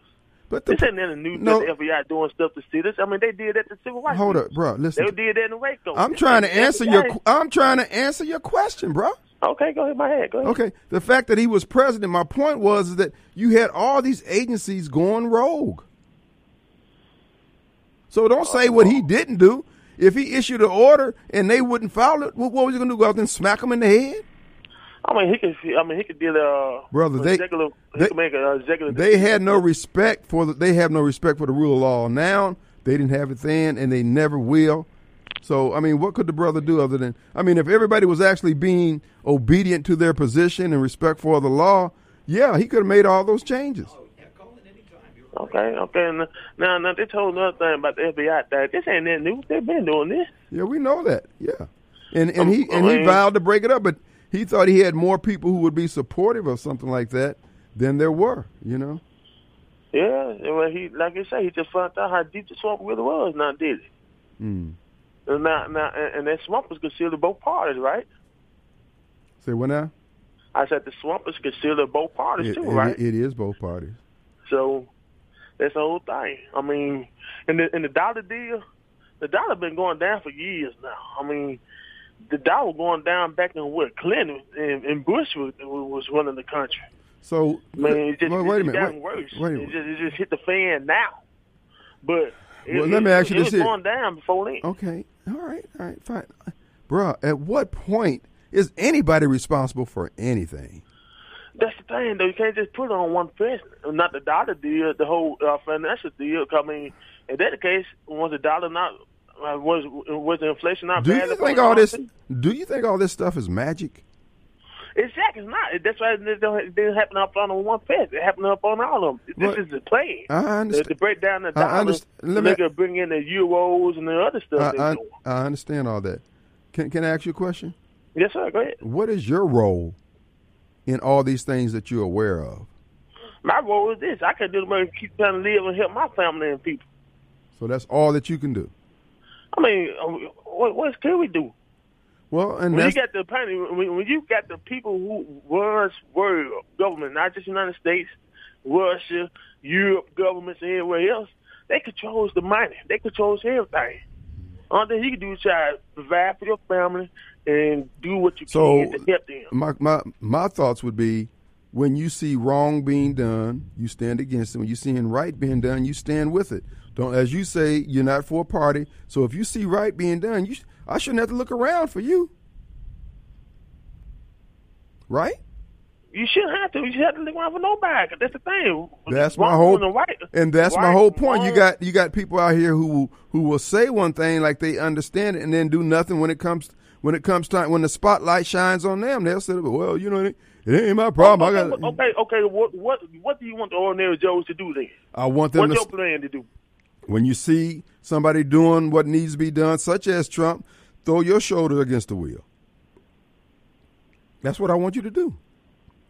but the, This ain't nothing new. No. The FBI doing stuff to see this. I mean, they did that to civil rights. hold up, bro, listen. They did that in Waco. I'm trying to answer your, I'm trying to answer your question, bro. Okay, go ahead. My head. Go ahead. Okay, the fact that he was president, my point was is that you had all these agencies going rogue. So don't say what he didn't do. If he issued an order and they wouldn't follow it, what, what was he going to do? Go out there and smack them in the head? I mean, he could. I mean, he could deal. Uh, Brother, they- executive, they- executive. They had no respect for the. They have no respect for the rule of law now. They didn't have it then, and they never will. So I mean, what could the brother do other than? I mean, if everybody was actually being obedient to their position and respect for the law, yeah, he could have made all those changes. Okay, okay. Now, now, they told another thing about the FBI. That this ain't that new. They've been doing this. Yeah, we know that. Yeah, and and Um, he and he vowed to break it up, but he thought he had more people who would be supportive of something like that than there were. You know. Yeah, well, he like I say, he just found out how deep the swamp really was. Now, did he? Mm. And now, now, and, that swamp was concealed of both parties, right? Say what now? I said the swamp is concealed of both parties It- too, it- right? it is both parties. So, That's the whole thing. I mean, and the and the dollar deal, the dollar been going down for years now. I mean, the dollar going down back in what Clinton and, and Bush was, was running the country. So, I mean, it just, wait, wait a it's minute. gotten Wait, worse. wait a it, just, it just hit the fan now. But it, Well, let me it- ask you it this was going down before then. Okay. All right. All right. Fine. Bruh, at what point is anybody responsible for anything? That's the thing, though. You can't just put it on one person. Not the dollar deal, the whole uh, financial deal. I mean, in that case, was the dollar not uh, was was the inflation not Do bad? you think all this? Do you think all this stuff is magic? Exactly, it's not. That's why it didn't happen up on one person. It happened up on all of them. This Well, is the plan. I understand. to break down the I dollar, understand. Let me- bring in the euros and the other stuff I, I. I understand all that. Can Can I ask you a question? Yes, sir. Go ahead. What is your role in all these things that you're aware of? My role is this: I can do the money, keep trying to live and help my family and people. So that's all that you can do. I mean, uh, what, what can we do? Well, and When you got the when, when you got the people who runs world government, not just the United States, Russia, Europe governments, and everywhere else, they controls the money. They controls everything. Only thing you can do is try to provide for your family and do what you So- can to help them. my my my thoughts would be when you see wrong being done, you stand against it. When you seeing right being done, you stand with it. Don't, as you say, you're not for a party. So if you see right being done, you I shouldn't have to look around for you, right? You shouldn't have to. You should have to look around for nobody. that's the thing. That's my whole and right, and that's my whole point. You got you got people out here who who will say one thing like they understand it and then do nothing when it comes when it comes time when the spotlight shines on them. They'll say, "Well, you know, it ain't my problem. I got okay, okay. What what what do you want the ordinary Joes to do then? I want them What's to your plan to do? When you see somebody doing what needs to be done, such as Trump, throw your shoulder against the wheel. That's what I want you to do.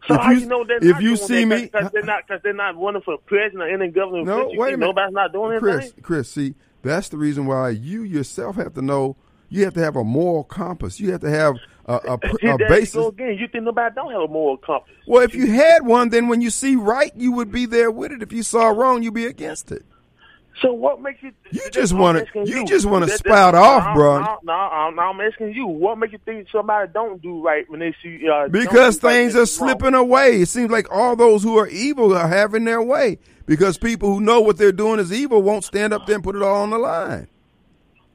So If how you- you know if you see that? me- because they're not because they're not running for president or any government. No, wait a minute. Nobody's not doing Chris, anything. Chris, see, that's the reason why you yourself have to know. You have to have a moral compass. You have to have a, a, pr- a basis. you again. You think nobody don't have a moral compass? Well, if you had one, then when you see right, you would be there with it. If you saw wrong, you'd be against it. So what makes you? You just wanna- asking you just wanna spout no, off, bro. No, no, I'm, no, I'm asking you. What makes you think somebody don't do right when they see? Uh, Because do right things are it's wrong? slipping away. It seems like all those who are evil are having their way. Because people who know what they're doing is evil won't stand up there and put it all on the line.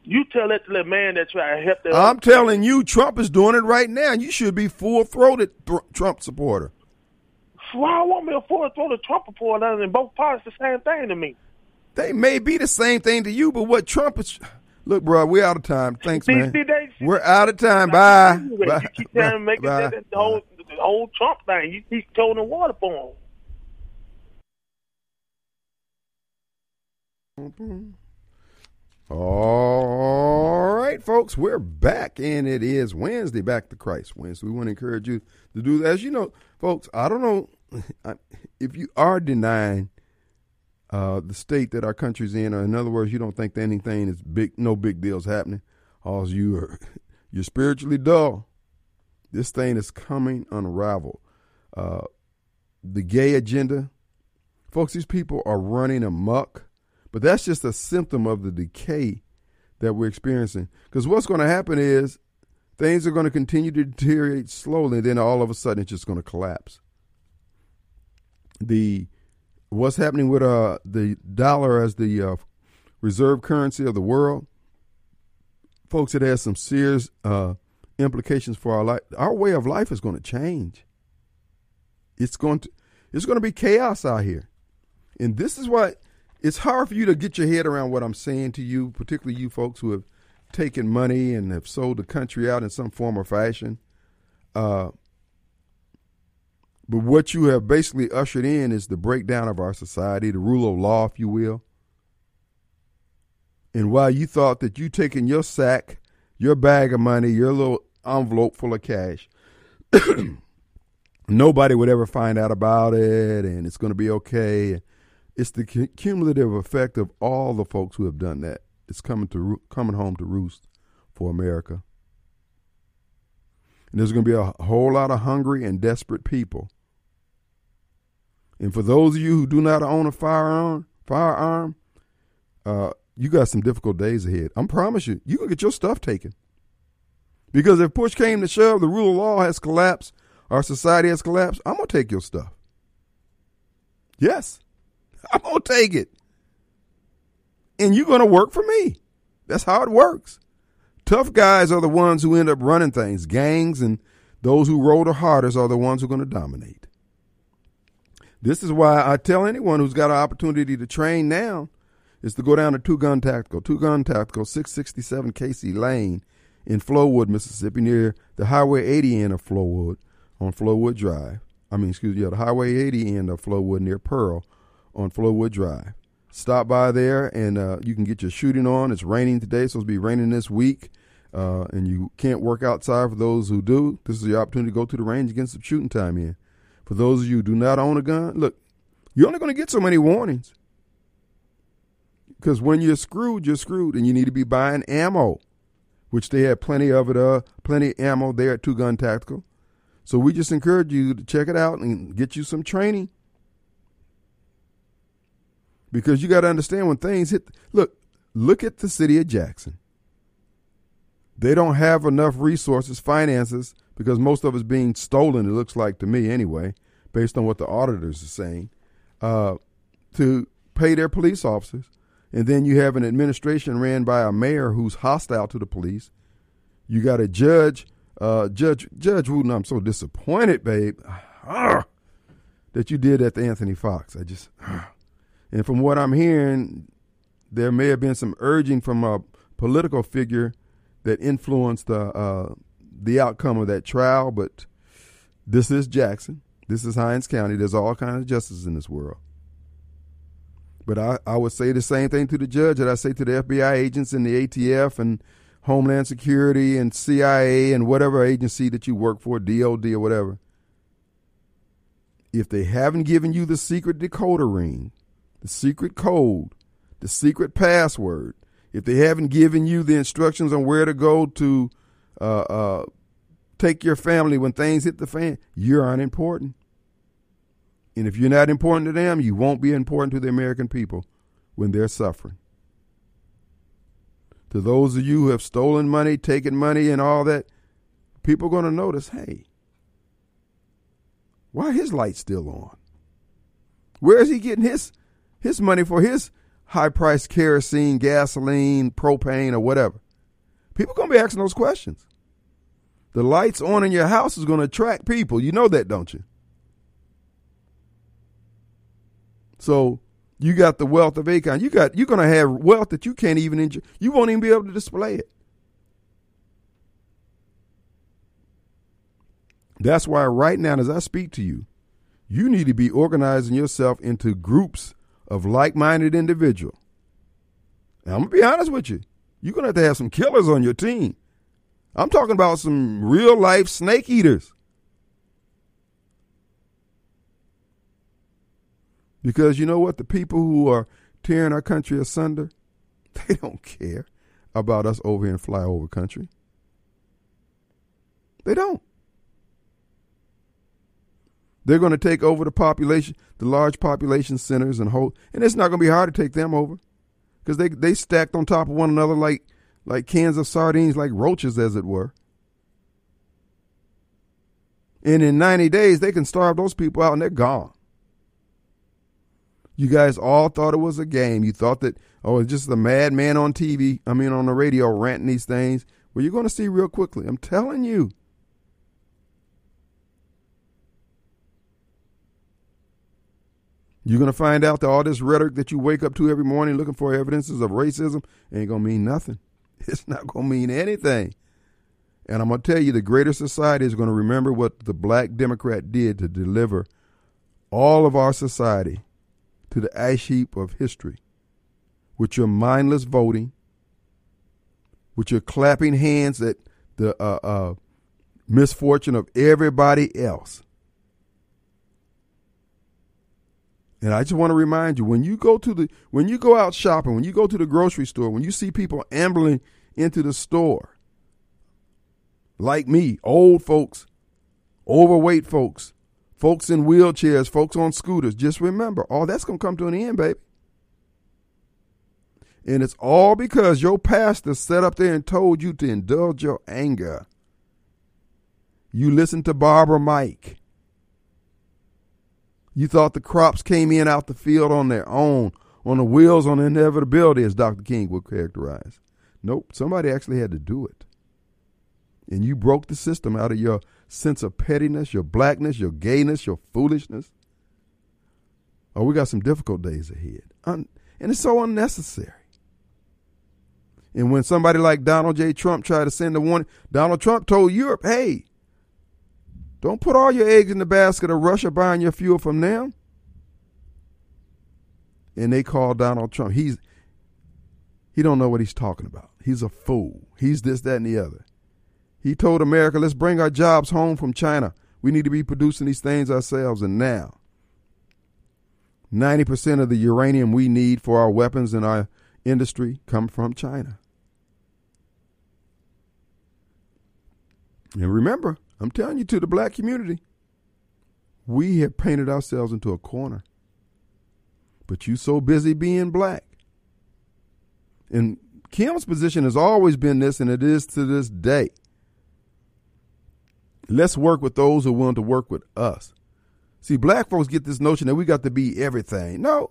You tell that to the man that try to help the. I'm telling you, Trump is doing it right now. You should be full throated th- Trump supporter. Why want me to afford to throw Trump on and both parties the same thing to me? They may be the same thing to you, but what Trump is. Look, bro, we're out of time. Thanks, man. see, they- see, We're out of time. Bye. You Bye. keep trying to make it Bye. that, that the whole the whole Trump thing. You keep throwing the water for him. All right, folks, we're back, and it is Wednesday, Back to Christ Wednesday. We want to encourage you to do that. As you know, folks, I don't know if you are denying uh, the state that our country's in, or in other words, you don't think that anything is big, no big deals happening, or you are you're spiritually dull. This thing is coming unraveled. Uh, the gay agenda, folks, these people are running amok. But that's just a symptom of the decay that we're experiencing. Because what's going to happen is things are going to continue to deteriorate slowly, and then all of a sudden it's just going to collapse. The what's happening with uh, the dollar as the uh, reserve currency of the world, folks, it has some serious uh, implications for our life. Our way of life is going to change. It's going to it's going to be chaos out here, and this is why it's hard for you to get your head around what I'm saying to you, particularly you folks who have taken money and have sold the country out in some form or fashion. Uh, but what you have basically ushered in is the breakdown of our society, the rule of law, if you will. And while you thought that you taking your sack, your bag of money, your little envelope full of cash, nobody would ever find out about it and it's going to be okay. It's the cumulative effect of all the folks who have done that. It's coming to coming home to roost for America. And there's going to be a whole lot of hungry and desperate people. And for those of you who do not own a firearm, firearm, uh, you got some difficult days ahead. I promise you, you can get your stuff taken. Because if push came to shove, the rule of law has collapsed, our society has collapsed, I'm gonna take your stuff. Yes. I'm gonna take it. And you're gonna work for me. That's how it works. Tough guys are the ones who end up running things. Gangs and those who roll the hardest are the ones who are going to dominate. This is why I tell anyone who's got an opportunity to train now is to go down to Two Gun Tactical. Two Gun Tactical, 667 Casey Lane in Flowood, Mississippi, near the Highway 80 end of Flowood on Flowood Drive. I mean, excuse me, yeah, the Highway 80 end of Flowood near Pearl on Flowood Drive. Stop by there and uh, you can get your shooting on. It's raining today, so it'll be raining this week. Uh, and you can't work outside for those who do. This is your opportunity to go to the range and get some shooting time in. For those of you who do not own a gun, look, you're only going to get so many warnings. Because when you're screwed, you're screwed, and you need to be buying ammo, which they have plenty of it, uh, plenty of ammo there at Two Gun Tactical. So we just encourage you to check it out and get you some training. Because you got to understand when things hit. Look, look at the city of Jackson. They don't have enough resources, finances, because most of it's being stolen, it looks like to me anyway, based on what the auditors are saying, uh, to pay their police officers. And then you have an administration ran by a mayor who's hostile to the police. You got a judge, uh, Judge Judge Wooten. I'm so disappointed, babe, ah, that you did that to Anthony Fox. I just, ah. and from what I'm hearing, there may have been some urging from a political figure that influenced the uh, the outcome of that trial. But this is Jackson. This is Hinds County. There's all kinds of justice in this world. But I, I would say the same thing to the judge that I say to the FBI agents and the ATF and Homeland Security and CIA and whatever agency that you work for, DOD or whatever. If they haven't given you the secret decoder ring, the secret code, the secret password, if they haven't given you the instructions on where to go to uh, uh, take your family when things hit the fan, you're unimportant. And if you're not important to them, you won't be important to the American people when they're suffering. To those of you who have stolen money, taken money, and all that, people are going to notice hey, why his light still on? Where is he getting his his money for his high priced kerosene, gasoline, propane, or whatever? People gonna be asking those questions. The lights on in your house is gonna attract people. You know that, don't you? So you got the wealth of Akon. You got you're gonna have wealth that you can't even enjoy. You won't even be able to display it. That's why right now, as I speak to you, you need to be organizing yourself into groups of like-minded individual. Now, I'm gonna be honest with you. You're gonna have to have some killers on your team. I'm talking about some real life snake eaters. Because you know what? The people who are tearing our country asunder, they don't care about us over in flyover country. They don't. They're going to take over the population, the large population centers, and hold. And it's not going to be hard to take them over, because they they stacked on top of one another like like cans of sardines, like roaches, as it were. And in 90 days, they can starve those people out, and they're gone. You guys all thought it was a game. You thought that oh, it's just a madman on TV. I mean, on the radio ranting these things. Well, you're going to see real quickly. I'm telling you. You're going to find out that all this rhetoric that you wake up to every morning looking for evidences of racism ain't going to mean nothing. It's not going to mean anything. And I'm going to tell you, the greater society is going to remember what the black Democrat did to deliver all of our society to the ash heap of history with your mindless voting, with your clapping hands at the uh, uh, misfortune of everybody else. And I just want to remind you when you go to the when you go out shopping, when you go to the grocery store, when you see people ambling into the store, like me, old folks, overweight folks, folks in wheelchairs, folks on scooters, just remember, all that's going to come to an end, baby. And it's all because your pastor sat up there and told you to indulge your anger. You listened to Barbara Mike. You thought the crops came in out the field on their own, on the wheels on inevitability, as Dr. King would characterize. Nope, somebody actually had to do it. And you broke the system out of your sense of pettiness, your blackness, your gayness, your foolishness. Oh, we got some difficult days ahead. Un- and it's so unnecessary. And when somebody like Donald J. Trump tried to send a warning, Donald Trump told Europe, hey, don't put all your eggs in the basket of Russia buying your fuel from them. And they called Donald Trump. He's he don't know what he's talking about. He's a fool. He's this, that, and the other. He told America, let's bring our jobs home from China. We need to be producing these things ourselves. And now, 90% of the uranium we need for our weapons and our industry come from China. And remember, I'm telling you to the black community, we have painted ourselves into a corner. But you so busy being black. And Kim's position has always been this, and it is to this day. Let's work with those who are willing to work with us. See, black folks get this notion that we got to be everything. No,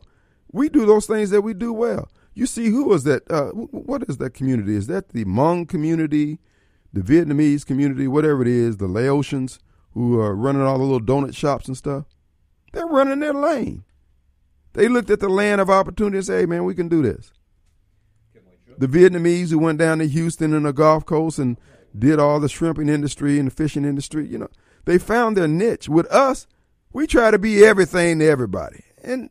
we do those things that we do well. You see, who is that? Uh, what is that community? Is that the Hmong community, the Vietnamese community, whatever it is, the Laotians who are running all the little donut shops and stuff? They're running their lane. They looked at the land of opportunity and said, hey, man, we can do this. The Vietnamese who went down to Houston and the Gulf Coast and did all the shrimping industry and the fishing industry, you know, they found their niche. With us, we try to be everything to everybody. And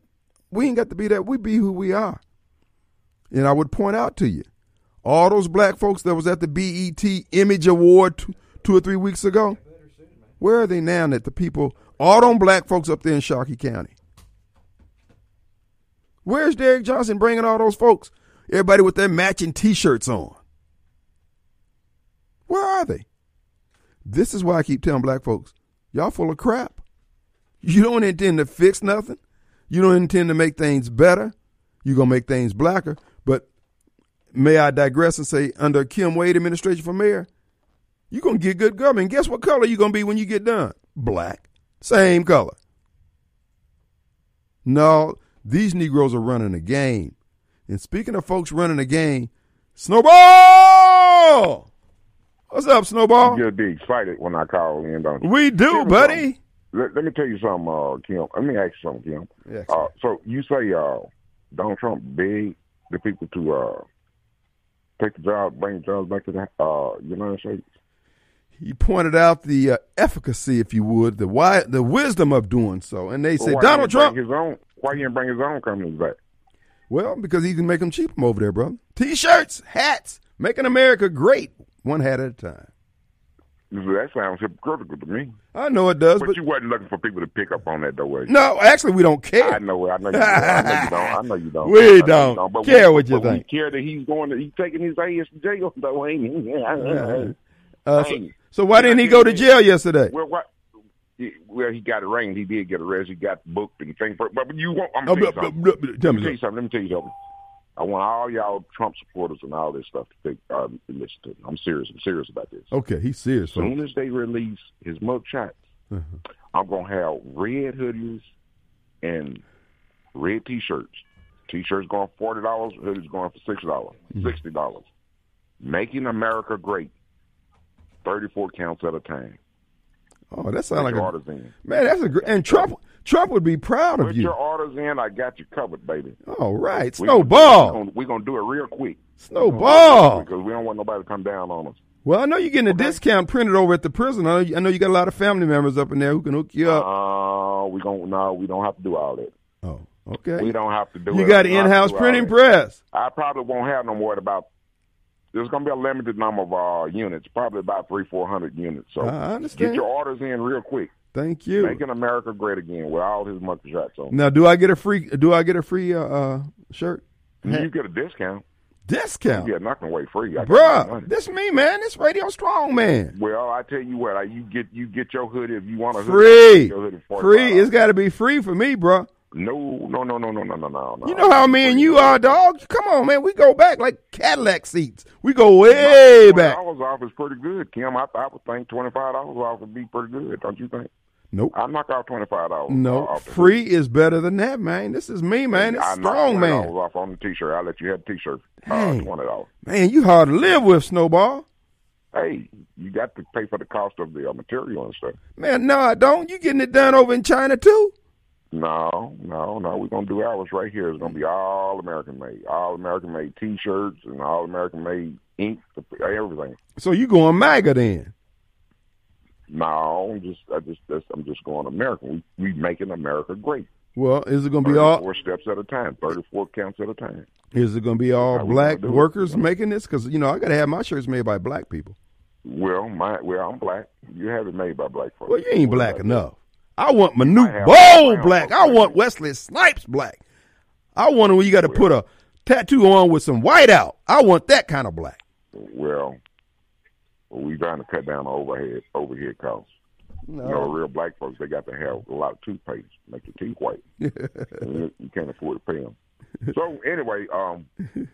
we ain't got to be that. We be who we are. And I would point out to you, all those black folks that was at the BET Image Award two, two or three weeks ago, where are they now that the people, all them black folks up there in Sharkey County? Where's Derrick Johnson bringing all those folks? Everybody with their matching T-shirts on. Where are they? This is why I keep telling black folks, y'all full of crap. You don't intend to fix nothing. You don't intend to make things better. You're going to make things blacker. But may I digress and say, under Kim Wade administration for mayor, you're going to get good government. Guess what color you're going to be when you get done? Black. Same color. No, these Negroes are running a game. And speaking of folks running a game, Snowball! What's up, Snowball? You'll be excited when I call in, don't you? We do, buddy. Let, let me tell you something, uh, Kim. Let me ask you something, Kim. Yes. Uh, so you say uh, Donald Trump begged the people to uh, take the job, bring the jobs back to the uh, United States? He pointed out the uh, efficacy, if you would, the why, the wisdom of doing so. And they Well, said, Donald Trump. His own, why he didn't bring his own companies back? Well, because he can make them cheap over there, brother. T-shirts, hats, making America great, one hat at a time. That sounds hypocritical to me. I know it does, But, but you wasn't looking for people to pick up on that, though, was you? no, actually, we don't I care. know, I know you don't. I know you don't. I know you don't. We you don't But care we, what you but think. We care that he's going to, he's taking his ass to jail, though, ain't he? Uh, so, so why didn't he go to jail yesterday? Well, what? he- Well, he got arraigned. He did get arrested. He got booked and things. But, but you want? I'm gonna tell you something. Tell me me tell you something. Let me tell you something. I want all y'all Trump supporters and all this stuff to take, uh, listen to. me. I'm serious. I'm serious about this. Okay, he's serious. As soon as they release his mug shots, I'm gonna have red hoodies and red T-shirts. T-shirts going for forty dollars. Hoodies going for six dollars, sixty dollars. Making America great. Thirty-four counts at a time. oh, that sounds like a in. man. That's a great. And Trump, Trump would be proud of Put you. your orders in. I got you covered, baby. All right, snowball, We're gonna, we gonna do it real quick. snowball. Because we don't want nobody to come down on us. Well, I know you're getting a discount printed over at the prison. I know, you, I know you got a lot of family members up in there who can hook you up. Uh, we gon' no, we don't have to do all that. Oh, okay. We don't have to do it. You got an don't to in-house printing press. I probably won't have no more about. There's going to be a limited number of uh, units, probably about three, four hundred units. So I understand. get your orders in real quick. Thank you. Making America great again with all his monkey shots on. Now, do I get a free? Do I get a free uh, uh, shirt? You get a discount. Discount, Yeah, not gonna wait free. I bruh. This me, man. This radio strong, man. Well, I tell you what, I, you get you get your hoodie if you want a. Free, hoodie for free. It's got to be free for me, bruh. No, no, no, no, no, no, no, no. You know how me and you are, dog. Come on, man. We go back like Cadillac seats. We go way back. Dollars off is pretty good, Kim. I, I would think twenty five dollars off would be pretty good, don't you think? Nope. I knock out twenty five dollars. No, off free is better than that, man. This is me, man. It's I strong, $20 man. off on the t-shirt. I'll let you have the t-shirt. Uh, twenty dollars. Man, you hard to live with, Snowball. Hey, you got to pay for the cost of the uh, material and stuff. Man, no, I don't. You getting it done over in China too? No, no, no. We're gonna do ours right here. It's gonna be all American made, all American made T-shirts and all American made ink, everything. So you going MAGA then? No, I'm just, I just, that's, I'm just going American. We we making America great. Well, is it going to be all? four steps at a time, thirty-four counts at a time. Is it going to be all How black workers making this? Because you know I got to have my shirts made by black people. Well, my, well, I'm black. You have it made by black folks. Well, you ain't What black enough. I want Manute Bol black. I want. Wesley Snipes black. I want when you got to put a tattoo on with some white out. I want that kind of black. Well, well, we trying to cut down on overhead overhead costs. You know, real black folks they got to have a lot of toothpaste, make your teeth white. you can't afford to pay them. So anyway, um,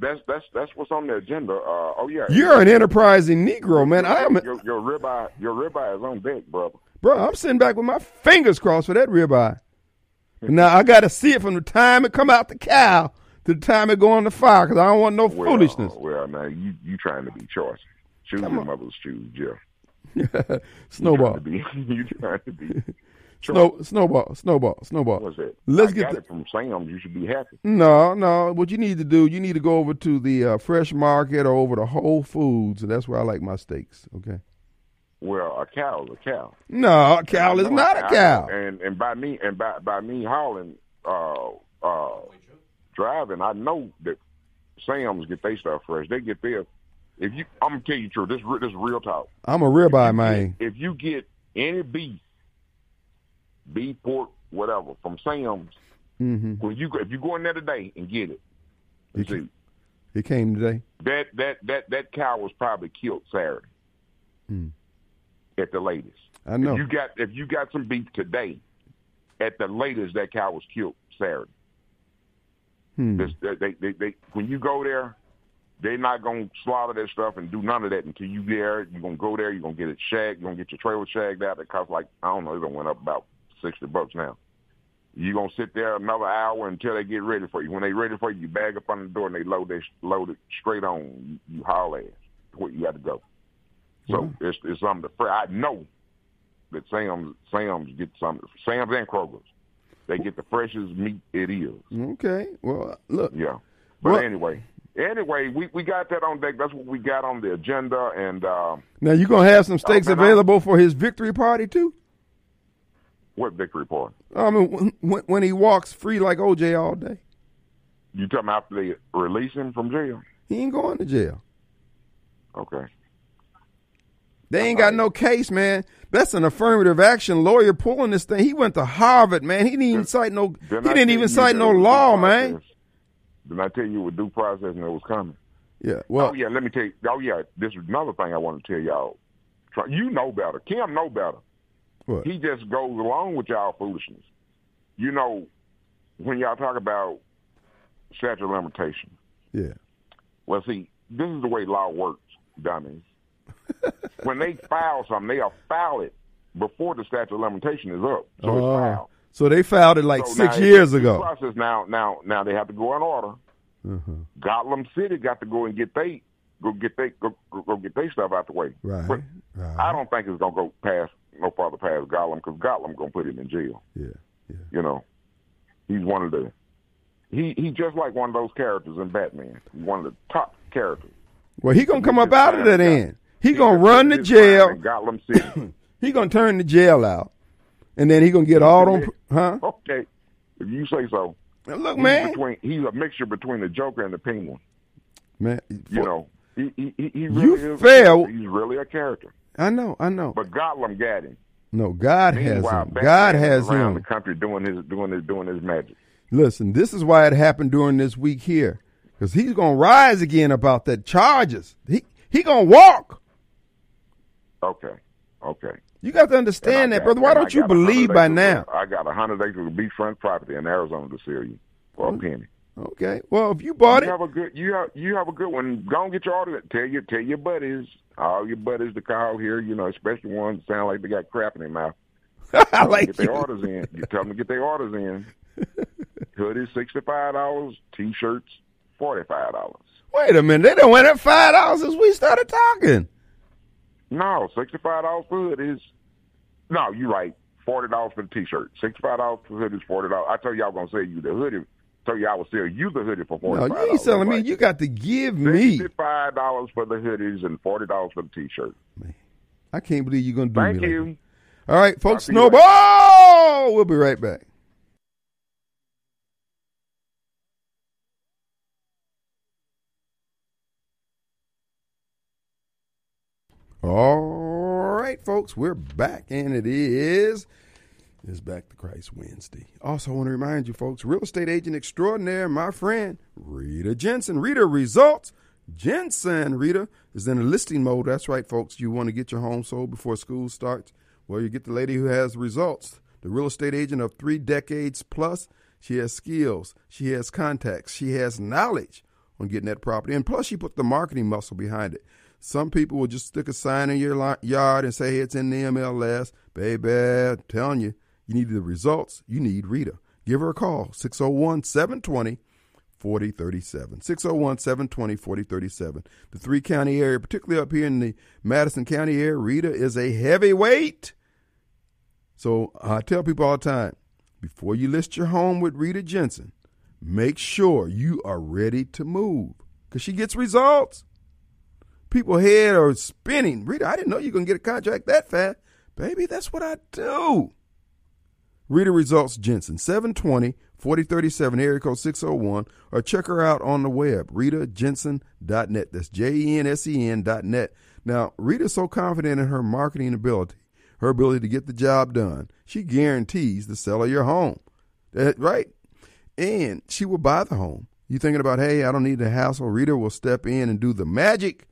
that's that's that's what's on the agenda. Uh, oh yeah, You're an enterprising Negro, man. I am, your, your ribeye your ribeye is on deck, brother. Bro. I'm sitting back with my fingers crossed for that ribeye. Now I got to see it from the time it come out the cow to the time it go on the fire because I don't want no Well, foolishness. Well, now you you trying to be choice. Choose Come your on. mother's shoes, Jeff. Snowball, You trying to be, you trying to be Snow, snowball, snowball, snowball. What's that? Let's I get got the- it from Sam's. You should be happy. No, no. What you need to do, you need to go over to the uh, fresh market or over to Whole Foods, that's where I like my steaks. Okay. Well, a cow is a cow. No, a cow is not a cow. And and by me and by by me hauling, uh, uh, driving, I know that Sam's get their stuff fresh. They get their. If you, I'm gonna tell you the truth. This this is real talk. I'm a ribeye man. If you get any beef, beef, pork, whatever from Sam's, hmm when you if you go in there today and get it, you see It came today. that that that that cow was probably killed Saturday. Hmm. At the latest. I know. If you got if you got some beef today, at the latest that cow was killed Saturday. Hmm. This, they, they, they, when you go there, they're not gonna slaughter that stuff and do none of that until you there. You're gonna go there. You're gonna get it shagged. You're gonna get your trailer shagged out. It costs like I don't know. It went up about sixty bucks now. You're gonna sit there another hour until they get ready for you. When they ready for you, you bag up on the door and they load they load it straight on. You, you haul ass to where you got to go. So it's it's something to fr- I know that Sam's Sam's get something. Sam's and Kroger's. They get the freshest meat it is. Okay. Well, look. Yeah. But Well- anyway, anyway, we we got that on deck. That's what we got on the agenda. And uh, Now you gonna have some steaks man, I- available for his victory party too? what victory party? I mean, when, when he walks free like OJ all day, You talking about after they release him from jail? he ain't going to jail. Okay. They ain't got no case, man. That's an affirmative action lawyer pulling this thing. He went to Harvard, man. He didn't even cite no. He Didn't even cite no law, man. Didn't I tell you with due process and it was coming? Yeah. Well, oh yeah, let me tell you. Oh yeah, this is another thing I want to tell y'all. You know better. Kim know better. what? He just goes along with y'all foolishness. You know, when y'all talk about statute of limitation. Yeah. Well, see, this is the way law works, dummies. when they file something, they'll file it before the statute of limitation is up. So it's Oh, filed. so they filed it like So six years ago. Process now, now, now they have to go in order. Uh-huh. Gotham City got to go and get they go get they go, go, go get they stuff out the way. Right. But right. I don't think it's gonna go past no farther past Gotham because Gotham gonna put him in jail. Yeah. Yeah. You know, he's one of the he he's just like one of those characters in Batman. He's one of the top characters. Well, he gonna come up out of that end. He gonna run the jail. Gotham City. He gonna turn the jail out, and then he gonna get all them. Huh? okay, if you say so. Now, Look, He's man. between he's a mixture between the Joker and the Penguin. Man, You know, he he he, he You really is. fail. He's really a character. I know. I know. But Gotham got him. No, God has him. Batman God has around the country doing his doing his doing his magic. Listen, this is why it happened during this week here, because he's gonna rise again about that charges. He he gonna walk. Okay, okay. You got to understand that, got- brother. Why don't you got a hundred believe by acres now? I got a hundred acres of beachfront property in Arizona to sell you for a oh, penny. Okay. Well, if you bought you it, have a good you have you have a good one. Go and get your order. Tell your tell your buddies, all your buddies to call here. You know, especially ones that sound like they got crap in their mouth. I Tell them to like get their orders in. You tell them to get their orders in. Hoodies sixty five dollars. T shirts forty five dollars. Wait a minute. They done went up five dollars since we started talking. No, sixty five dollars for hoodies. No, you're right. Forty dollars for the t shirt. Sixty five dollars for hoodies. Forty dollars. I told you I was gonna sell you the hoodie. Told you I would sell you the hoodie for forty No, you ain't selling me. You got to give me. Sixty-five dollars for the hoodies and forty dollars for the T-shirt. I can't believe you're gonna do Thank me like you. that. All right, folks. Talk to you later. Snowball. We'll be right back. All right, folks, we're back, and it is it's back to Christ Wednesday. Also, want to remind you, folks, real estate agent extraordinaire, my friend Rita Jensen. Rita results. Jensen, Rita is in a listing mode. That's right, folks. You want to get your home sold before school starts. Well, you get the lady who has results. The real estate agent of three decades plus. She has skills. She has contacts. She has knowledge on getting that property. And plus, she put the marketing muscle behind it. Some people will just stick a sign in your yard and say, hey, it's in the MLS. Baby, I'm telling you, you need the results. You need Rita. Give her a call, 601 720 4037. 601 720 4037. The three county area, particularly up here in the Madison County area, Rita is a heavyweight. So I tell people all the time before you list your home with Rita Jensen, make sure you are ready to move because she gets results. People head are spinning. Rita, I didn't know you to get a contract that fast. Baby, that's what I do. Rita Results Jensen, 720 4037, area code 601, or check her out on the web, ritajensen.net. That's J E N S E N dot net. Now, Rita's so confident in her marketing ability, her ability to get the job done, she guarantees the sale of your home. That, right? And she will buy the home. You thinking about, hey, I don't need the hassle. Rita will step in and do the magic.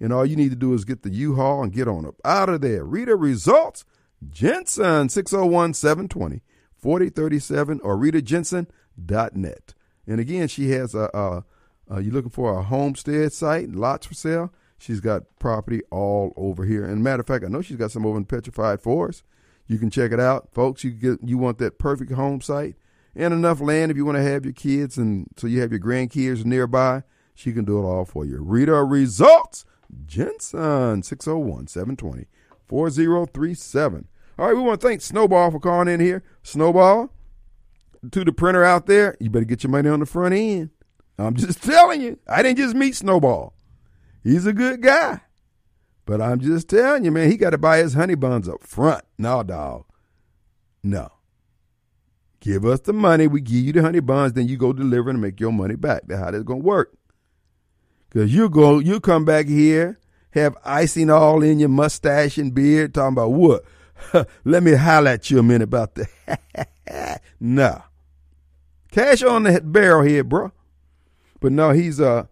And all you need to do is get the U-Haul and get on up out of there. Rita Results, Jensen, 601 720 4037 or ritajensen.net. And again, she has a, a, a, you're looking for a homestead site, lots for sale. She's got property all over here. And matter of fact, I know she's got some over in Petrified Forest. You can check it out, folks. You get you want that perfect home site and enough land if you want to have your kids and so you have your grandkids nearby. She can do it all for you. Rita Results, Jensen, 601 720 4037. All right, we want to thank Snowball for calling in here. Snowball, to the printer out there, you better get your money on the front end. I'm just telling you, I didn't just meet Snowball. He's a good guy. But I'm just telling you, man, he got to buy his honey buns up front. No, dog. No. Give us the money. We give you the honey buns, then you go deliver and make your money back. That's how that's going to work. Because you go, you come back here, have icing all in your mustache and beard, talking about what? Let me at you a minute about that. no. Cash on the barrel here, bro. But no, he's uh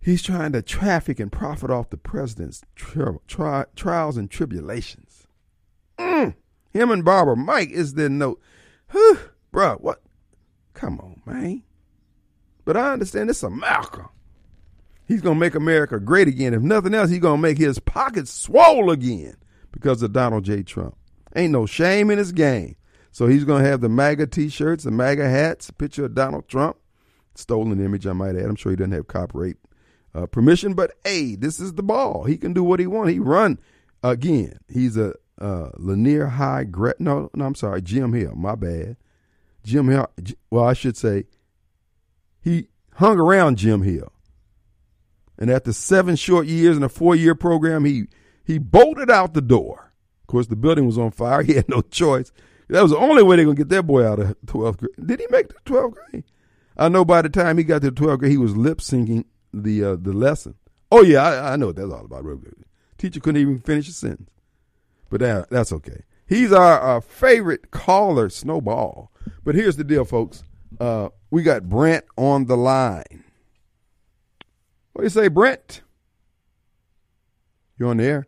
he's trying to traffic and profit off the president's tri- tri- trials and tribulations. Mm. Him and Barbara Mike is the note. Whew, bro, what? Come on, man. But I understand it's America. He's gonna make America great again. If nothing else, he's gonna make his pockets swole again because of Donald J. Trump. Ain't no shame in his game. So he's gonna have the MAGA T-shirts, the MAGA hats, a picture of Donald Trump, stolen image, I might add. I'm sure he doesn't have copyright uh, permission, but hey, this is the ball. He can do what he wants. He run again. He's a uh, Lanier High grad. No, no, I'm sorry, Jim Hill. My bad. Jim Hill. Well, I should say he hung around Jim Hill, and after seven short years in a four-year program, he he bolted out the door. Of course, the building was on fire. He had no choice. That was the only way they're gonna get that boy out of 12th grade. Did he make the 12th grade? I know by the time he got to 12th grade, he was lip syncing the uh, the lesson. Oh yeah, I, I know what that's all about. Teacher couldn't even finish a sentence, but that, that's okay. He's our, our favorite caller, Snowball. But here's the deal, folks. Uh, we got Brent on the line. What do you say, Brent? You on the air?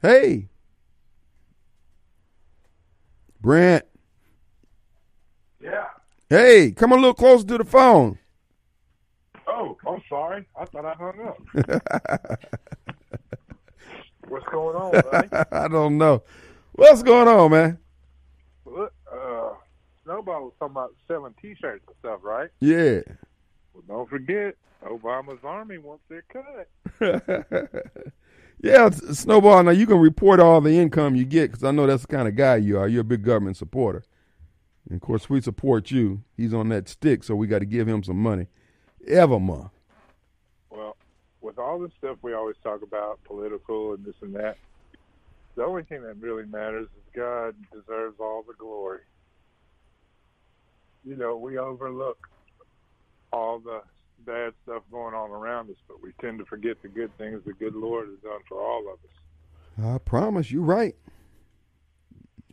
Hey. Brent. Yeah. Hey, come a little closer to the phone. Oh, I'm sorry. I thought I hung up. What's going on, buddy? I don't know. What's going on, man? Look, uh, Snowball was talking about selling T-shirts and stuff, right? Yeah. Well, don't forget, Obama's army wants their cut. yeah, Snowball. Now you can report all the income you get because I know that's the kind of guy you are. You're a big government supporter. And of course, we support you. He's on that stick, so we got to give him some money every month. Well, with all this stuff we always talk about, political and this and that, the only thing that really matters is God deserves all the glory. You know, we overlook all the bad stuff going on around us, but we tend to forget the good things the good Lord has done for all of us. I promise you're right.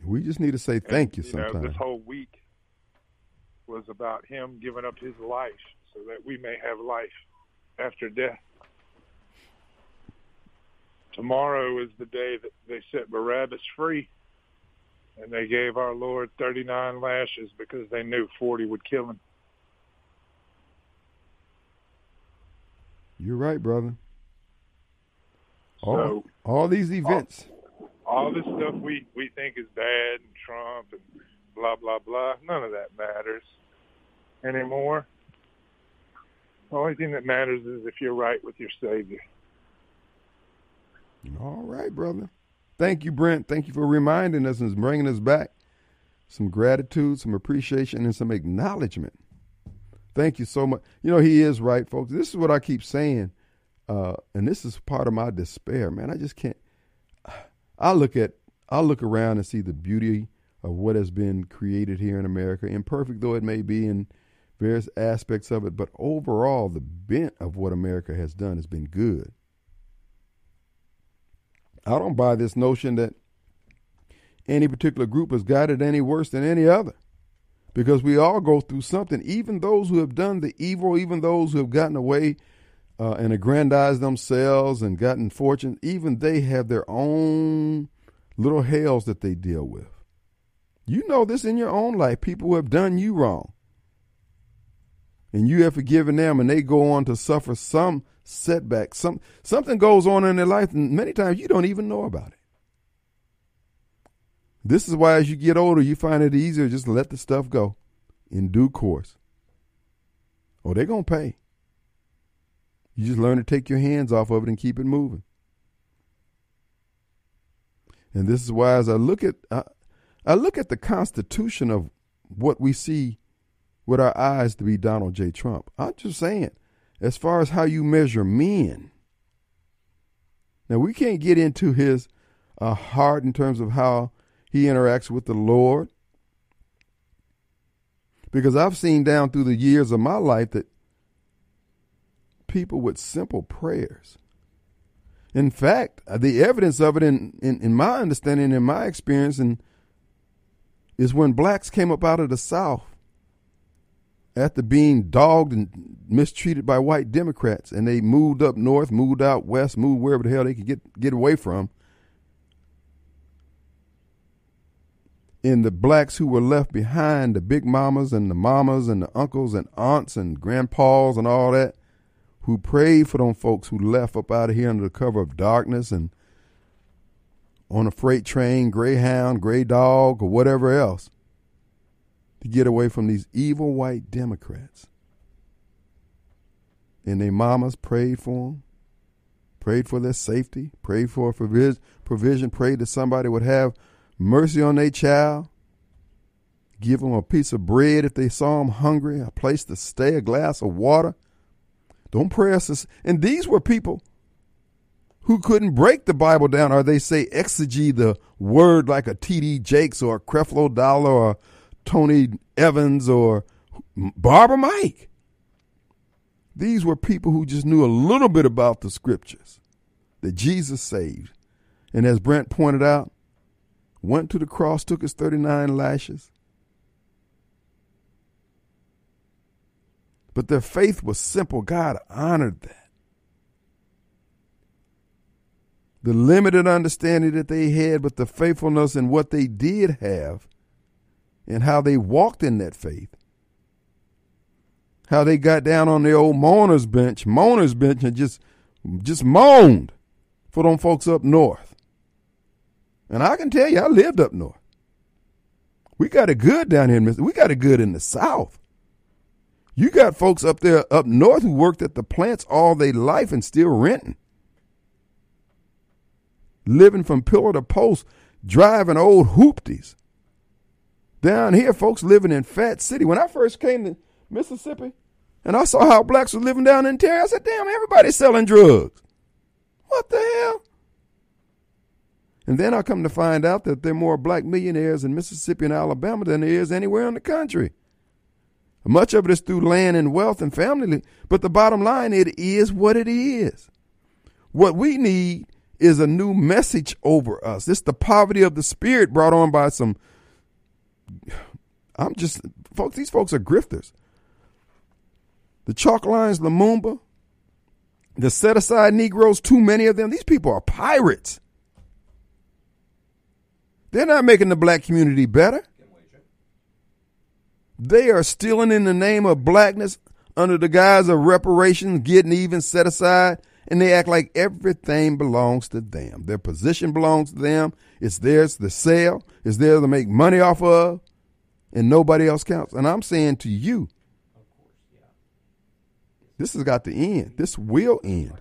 We just need to say thank you you know, sometimes. this whole week was about him giving up his life so that we may have life after death. Tomorrow is the day that they set Barabbas free, and they gave our Lord 39 lashes because they knew 40 would kill him. You're right, brother. All, So- all these events. All this stuff we, we think is bad and Trump and blah, blah, blah, none of that matters anymore. The only thing that matters is if you're right with your Savior. All right, brother. Thank you, Brent. Thank you for reminding us and bringing us back some gratitude, some appreciation, and some acknowledgement. Thank you so much. You know, he is right, folks. This is what I keep saying, uh, and this is part of my despair, man. I just can't. I look at, I look around and see the beauty of what has been created here in America, imperfect though it may be in various aspects of it, but overall, the bent of what America has done has been good. I don't buy this notion that any particular group has got it any worse than any other. Because we all go through something, even those who have done the evil, even those who have gotten away uh, and aggrandized themselves and gotten fortune, even they have their own little hells that they deal with. You know this in your own life, people who have done you wrong. And you have forgiven them and they go on to suffer some setback. Some something goes on in their life and many times you don't even know about it. This is why as you get older you find it easier just to let the stuff go in due course. Or they're gonna pay. You just learn to take your hands off of it and keep it moving. And this is why as I look at I, I look at the constitution of what we see with our eyes to be Donald J. Trump. I'm just saying, as far as how you measure men. Now we can't get into his uh, heart in terms of how he interacts with the Lord, because I've seen down through the years of my life that people with simple prayers. In fact, the evidence of it, in, in, in my understanding, in my experience, and is when blacks came up out of the South after being dogged and mistreated by white Democrats, and they moved up north, moved out west, moved wherever the hell they could get get away from. And the blacks who were left behind, the big mamas and the mamas and the uncles and aunts and grandpas and all that, who prayed for them folks who left up out of here under the cover of darkness and on a freight train, Greyhound, Grey Dog, or whatever else to get away from these evil white Democrats. And their mamas prayed for them, prayed for their safety, prayed for provis- provision, prayed that somebody would have mercy on their child, give them a piece of bread if they saw them hungry, a place to stay, a glass of water. Don't pray us. And these were people who couldn't break the Bible down, or they say exegete the word like a T.D. Jakes or a Creflo Dollar or Tony Evans or Barbara Mike. These were people who just knew a little bit about the scriptures that Jesus saved. And as Brent pointed out, went to the cross, took his 39 lashes. But their faith was simple. God honored that. the limited understanding that they had, but the faithfulness in what they did have and how they walked in that faith. How they got down on the old mourner's bench, mourner's bench, and just just moaned for them folks up north. And I can tell you, I lived up north. We got it good down here in Mississippi. We got it good in the South. You got folks up there up north who worked at the plants all their life and still renting. Living from pillar to post, driving old hoopties. Down here, folks living in Fat City. When I first came to Mississippi and I saw how blacks were living down in Terry, I said, damn, everybody's selling drugs. What the hell? And then I come to find out that there are more black millionaires in Mississippi and Alabama than there is anywhere in the country. Much of it is through land and wealth and family, but the bottom line, it is what it is. What we need is a new message over us. It's the poverty of the spirit brought on by some. I'm just, folks, these folks are grifters. The chalk lines, Lumumba, the set aside Negroes, too many of them, these people are pirates. They're not making the black community better. They are stealing in the name of blackness under the guise of reparations, getting even set aside, and they act like everything belongs to them. Their position belongs to them. It's theirs to sell. It's theirs to make money off of, and nobody else counts. And I'm saying to you, this has got to end. This will end.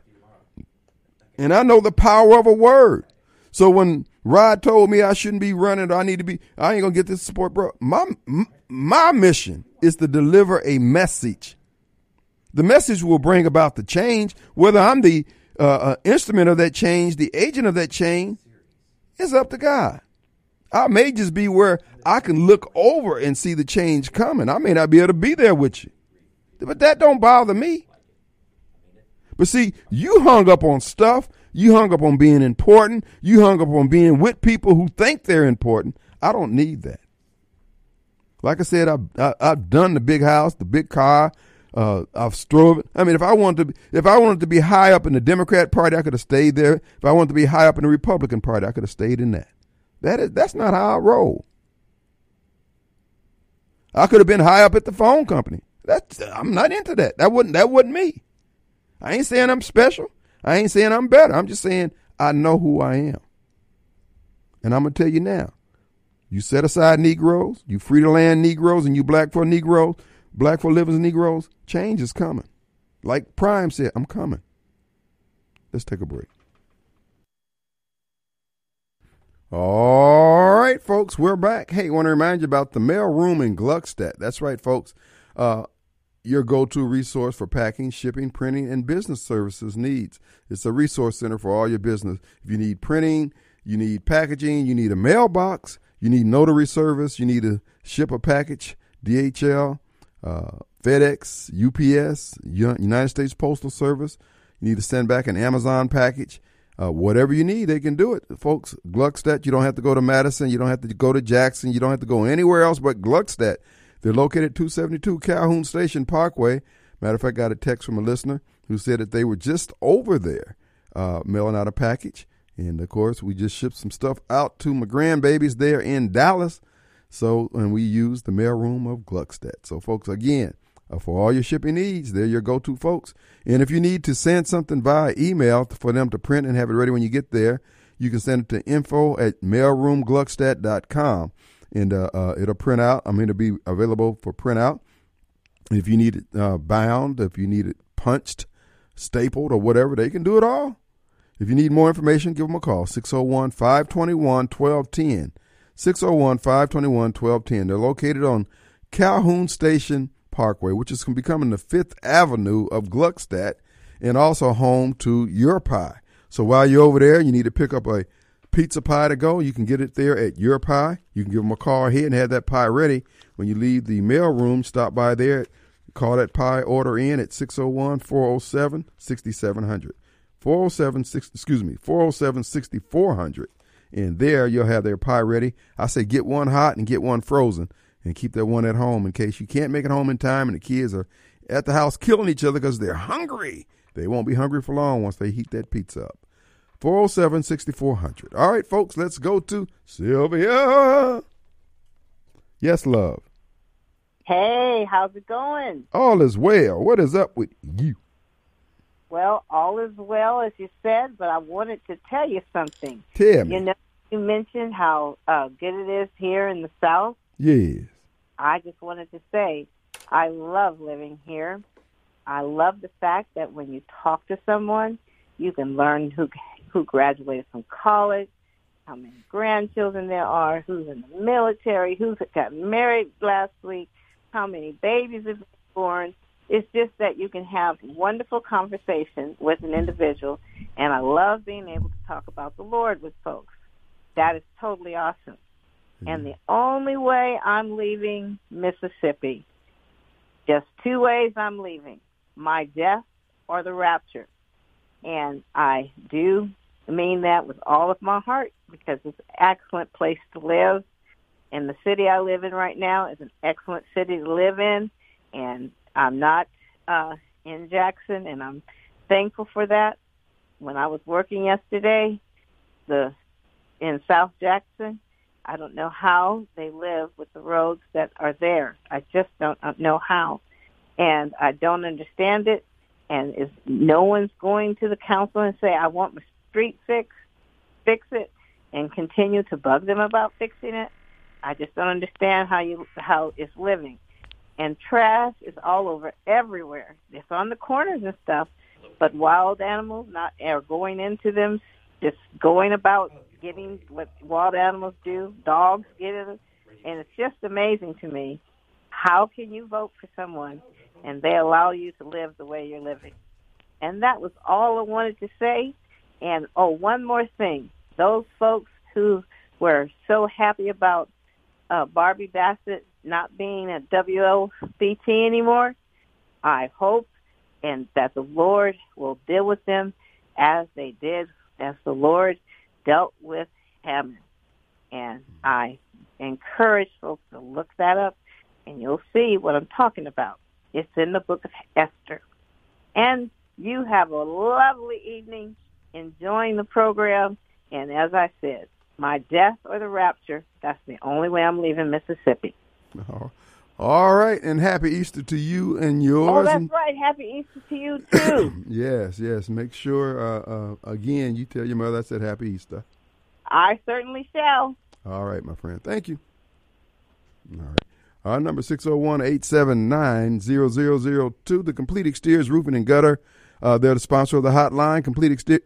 And I know the power of a word. So when Rod told me I shouldn't be running, or I need to be, I ain't gonna get this support, bro. My my mission is to deliver a message. The message will bring about the change. Whether I'm the uh, uh, instrument of that change, the agent of that change, is up to God. I may just be where I can look over and see the change coming. I may not be able to be there with you, but that don't bother me. But see, you hung up on stuff. You hung up on being important. You hung up on being with people who think they're important. I don't need that. Like I said, I've, I, i have done the big house, the big car. Uh, I've strove. I mean, if I wanted to, if I wanted to be high up in the Democrat Party, I could have stayed there. If I wanted to be high up in the Republican Party, I could have stayed in that. That is, that's not how I roll. I could have been high up at the phone company. That's I'm not into that. That wouldn't that wasn't me. I ain't saying I'm special. I ain't saying I'm better. I'm just saying I know who I am. And I'm gonna tell you now. You set aside Negroes, you free to land Negroes, and you black for Negroes, black for living Negroes, change is coming. Like Prime said, I'm coming. Let's take a break. All right, folks, we're back. Hey, want to remind you about the mail room in Gluckstadt. That's right, folks. Uh, your go-to resource for packing, shipping, printing, and business services needs. It's a resource center for all your business. If you need printing, you need packaging, you need a mailbox, you need notary service, you need to ship a package, DHL, uh, FedEx, UPS, United States Postal Service. You need to send back an Amazon package. Uh, whatever you need, they can do it, folks. Gluckstadt, you don't have to go to Madison, you don't have to go to Jackson, you don't have to go anywhere else but Gluckstadt. They're located at 272 Calhoun Station Parkway. Matter of fact, I got a text from a listener who said that they were just over there uh, mailing out a package. And of course, we just shipped some stuff out to my grandbabies there in Dallas. So, and we use the mailroom of Gluckstadt. So, folks, again, uh, for all your shipping needs, they're your go to folks. And if you need to send something via email for them to print and have it ready when you get there, you can send it to info at mailroomgluckstadt.com and uh, uh, it'll print out. I mean, it'll be available for print out. If you need it uh, bound, if you need it punched, stapled, or whatever, they can do it all. If you need more information, give them a call 601 521 1210. 601 521 1210. They're located on Calhoun Station Parkway, which is becoming the Fifth Avenue of Gluckstadt and also home to Your Pie. So while you're over there, you need to pick up a pizza pie to go. You can get it there at Your Pie. You can give them a call here and have that pie ready. When you leave the mail room, stop by there, call that pie order in at 601 407 6700. 407 excuse me 407 6400 and there you'll have their pie ready i say get one hot and get one frozen and keep that one at home in case you can't make it home in time and the kids are at the house killing each other because they're hungry they won't be hungry for long once they heat that pizza up 407 6400. All right, folks, let's go to Sylvia. Yes, love. Hey, how's it going? All is well. What is up with you? Well, all is well, as you said, but I wanted to tell you something. Tell me. You know, you mentioned how uh, good it is here in the South. yes. I just wanted to say I love living here. I love the fact that when you talk to someone, you can learn who who graduated from college, how many grandchildren there are, who's in the military, who's got married last week, how many babies have been born. It's just that you can have wonderful conversation with an individual, and I love being able to talk about the Lord with folks. That is totally awesome. Mm-hmm. And the only way I'm leaving Mississippi, just two ways I'm leaving, my death or the rapture. And I do mean that with all of my heart because it's an excellent place to live. And the city I live in right now is an excellent city to live in. And I'm not uh, in Jackson, and I'm thankful for that. When I was working yesterday, the in South Jackson, I don't know how they live with the roads that are there. I just don't know how. And I don't understand it. And if no one's going to the council and say, I want my street fixed, fix it, and continue to bug them about fixing it, I just don't understand how you how it's living. And trash is all over everywhere. It's on the corners and stuff, but wild animals not are going into them, just going about getting what wild animals do. Dogs get it, and it's just amazing to me. How can you vote for someone and they allow you to live the way you're living? And that was all I wanted to say. And oh, one more thing. Those folks who were so happy about uh, Barbie Bassett not being a WLBT anymore, I hope and that the Lord will deal with them as they did, as the Lord dealt with Haman. And I encourage folks to look that up, and you'll see what I'm talking about. It's in the book of Esther. And you have a lovely evening enjoying the program. And as I said, my death or the rapture, that's the only way I'm leaving Mississippi. Oh, All right, and happy Easter to you and yours. Oh, that's and- right. Happy Easter to you, too. yes, yes. Make sure, uh, uh, again, you tell your mother I said happy Easter. I certainly shall. All right, my friend. Thank you. All right. Our number 601-879-0002. The Complete Exteriors Roofing and Gutter. Uh, they're the sponsor of the hotline, Complete Exteriors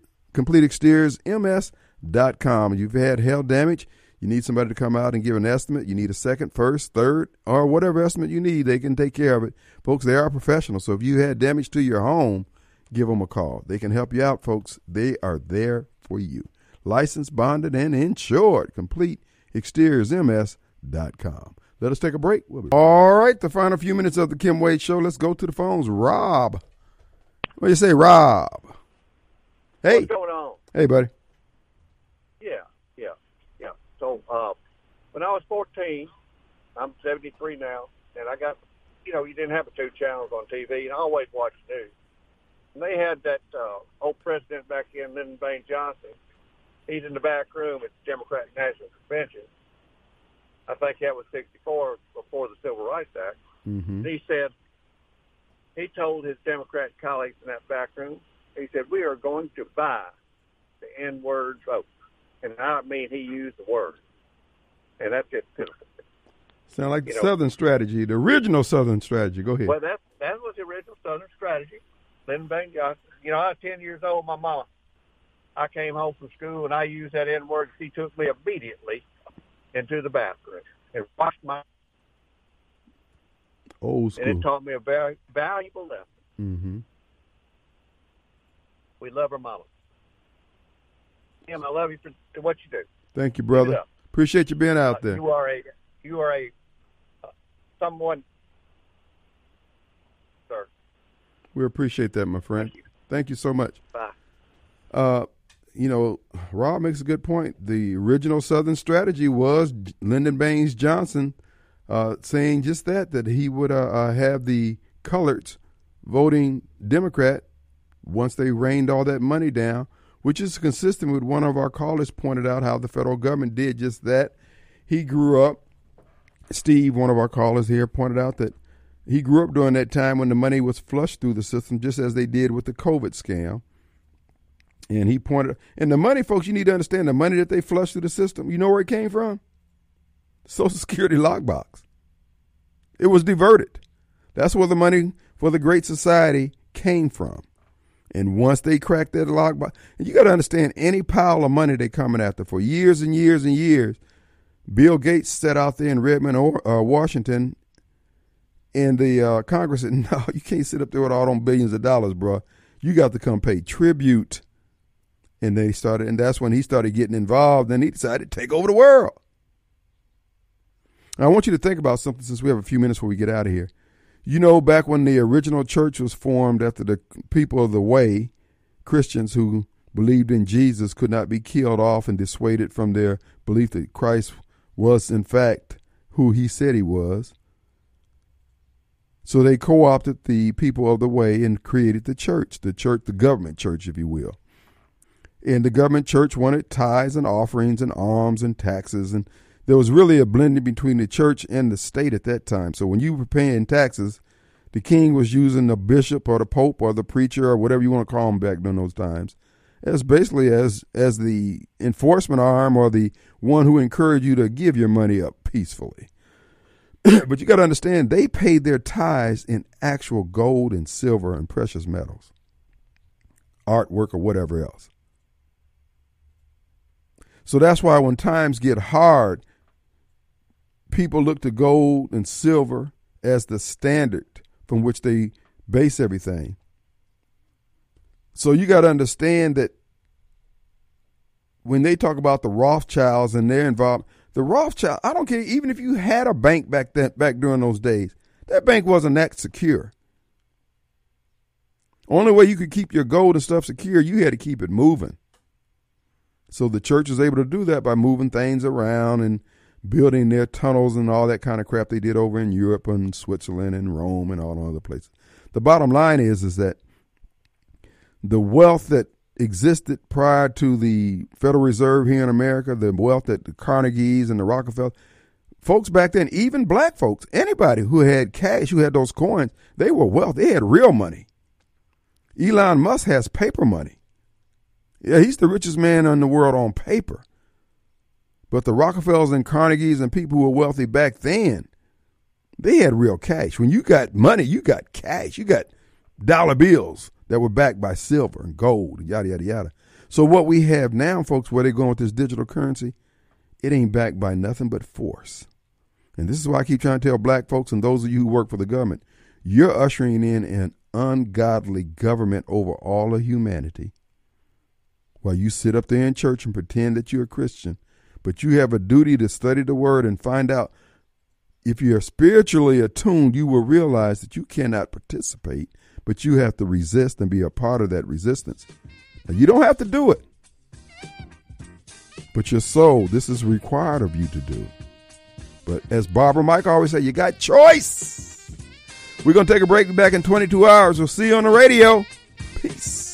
MS.com. You've had hail damage. You need somebody to come out and give an estimate. You need a second, first, third, or whatever estimate you need. They can take care of it. Folks, they are professionals. So if you had damage to your home, give them a call. They can help you out, folks. They are there for you. Licensed, bonded, and insured. Complete exteriorsms.com. Let us take a break. We'll All right, the final few minutes of the Kim Wade Show. Let's go to the phones. Rob. What do you say, Rob? Hey. What's going on? Hey, buddy. Yeah, yeah, yeah. So uh, when I was 14, I'm 73 now, and I got, you know, you didn't have two channels on TV, and I always watched news. And they had that uh, old president back in, Lyndon Baines Johnson. He's in the back room at the Democratic National Convention. I think that was 64 before the Civil Rights Act. Mm-hmm. He said, he told his Democrat colleagues in that back room, he said, we are going to buy the N-word vote. And I mean, he used the word. And that's just pitiful. Sound like the know- Southern strategy, the original Southern strategy. Go ahead. Well, that that was the original Southern strategy. Lyndon Baines Johnson. You know, I was 10 years old. My mama, I came home from school and I used that N-word. She took me immediately into the bathroom and washed my, Old school. and it taught me a very valuable lesson. Mm-hmm. We love our mama. Kim, I love you for, what you do. Thank you, brother. Appreciate you being out Uh, there. You are a, you are a, uh, someone, sir. We appreciate that, my friend. Thank you so much. Bye. Uh, you know, Rob makes a good point. The original Southern strategy was Lyndon Baines Johnson uh, saying just that, that he would uh, uh, have the coloreds voting Democrat once they rained all that money down, which is consistent with one of our callers pointed out how the federal government did just that. He grew up, Steve, one of our callers here, pointed out that he grew up during that time when the money was flushed through the system, just as they did with the COVID scam. And he pointed, and the money, folks, you need to understand the money that they flushed through the system, you know where it came from? Social Security lockbox. It was diverted. That's where the money for the Great Society came from. And once they cracked that lockbox, and you got to understand, any pile of money they're coming after for years and years and years. Bill Gates sat out there in Redmond, or uh, Washington, and the uh, Congress said, "No, you can't sit up there with all them billions of dollars, bro. You got to come pay tribute." And they started, and that's when he started getting involved. And he decided to take over the world. Now, I want you to think about something since we have a few minutes before we get out of here. You know, back when the original church was formed after the people of the way, Christians who believed in Jesus could not be killed off and dissuaded from their belief that Christ was, in fact, who he said he was. So they co opted the people of the way and created the church, the church, the government church, if you will. And the government church wanted tithes and offerings and alms and taxes. And there was really a blending between the church and the state at that time. So when you were paying taxes, the king was using the bishop or the pope or the preacher or whatever you want to call them back during those times as basically as as the enforcement arm or the one who encouraged you to give your money up peacefully. but you got to understand, they paid their tithes in actual gold and silver and precious metals, artwork or whatever else. So that's why when times get hard, people look to gold and silver as the standard from which they base everything. So you got to understand that when they talk about the Rothschilds and they're involved, the Rothschild, I don't care, even if you had a bank back then, back during those days, that bank wasn't that secure. Only way you could keep your gold and stuff secure, you had to keep it moving. So the church was able to do that by moving things around and building their tunnels and all that kind of crap they did over in Europe and Switzerland and Rome and all the other places. The bottom line is is that the wealth that existed prior to the Federal Reserve here in America, the wealth that the Carnegies and the Rockefeller, folks back then, even black folks, anybody who had cash, who had those coins, they were wealthy. They had real money. Elon Musk has paper money. Yeah, he's the richest man in the world on paper. But the Rockefellers and Carnegies and people who were wealthy back then, they had real cash. When you got money, you got cash. You got dollar bills that were backed by silver and gold, yada, yada, yada. So what we have now, folks, where they're going with this digital currency, it ain't backed by nothing but force. And this is why I keep trying to tell black folks and those of you who work for the government, you're ushering in an ungodly government over all of humanity. While you sit up there in church and pretend that you're a Christian, but you have a duty to study the word and find out if you're spiritually attuned, you will realize that you cannot participate, but you have to resist and be a part of that resistance. Now, you don't have to do it, but your soul, this is required of you to do. But as Barbara Mike always say, you got choice. We're going to take a break back in 22 hours. We'll see you on the radio. Peace.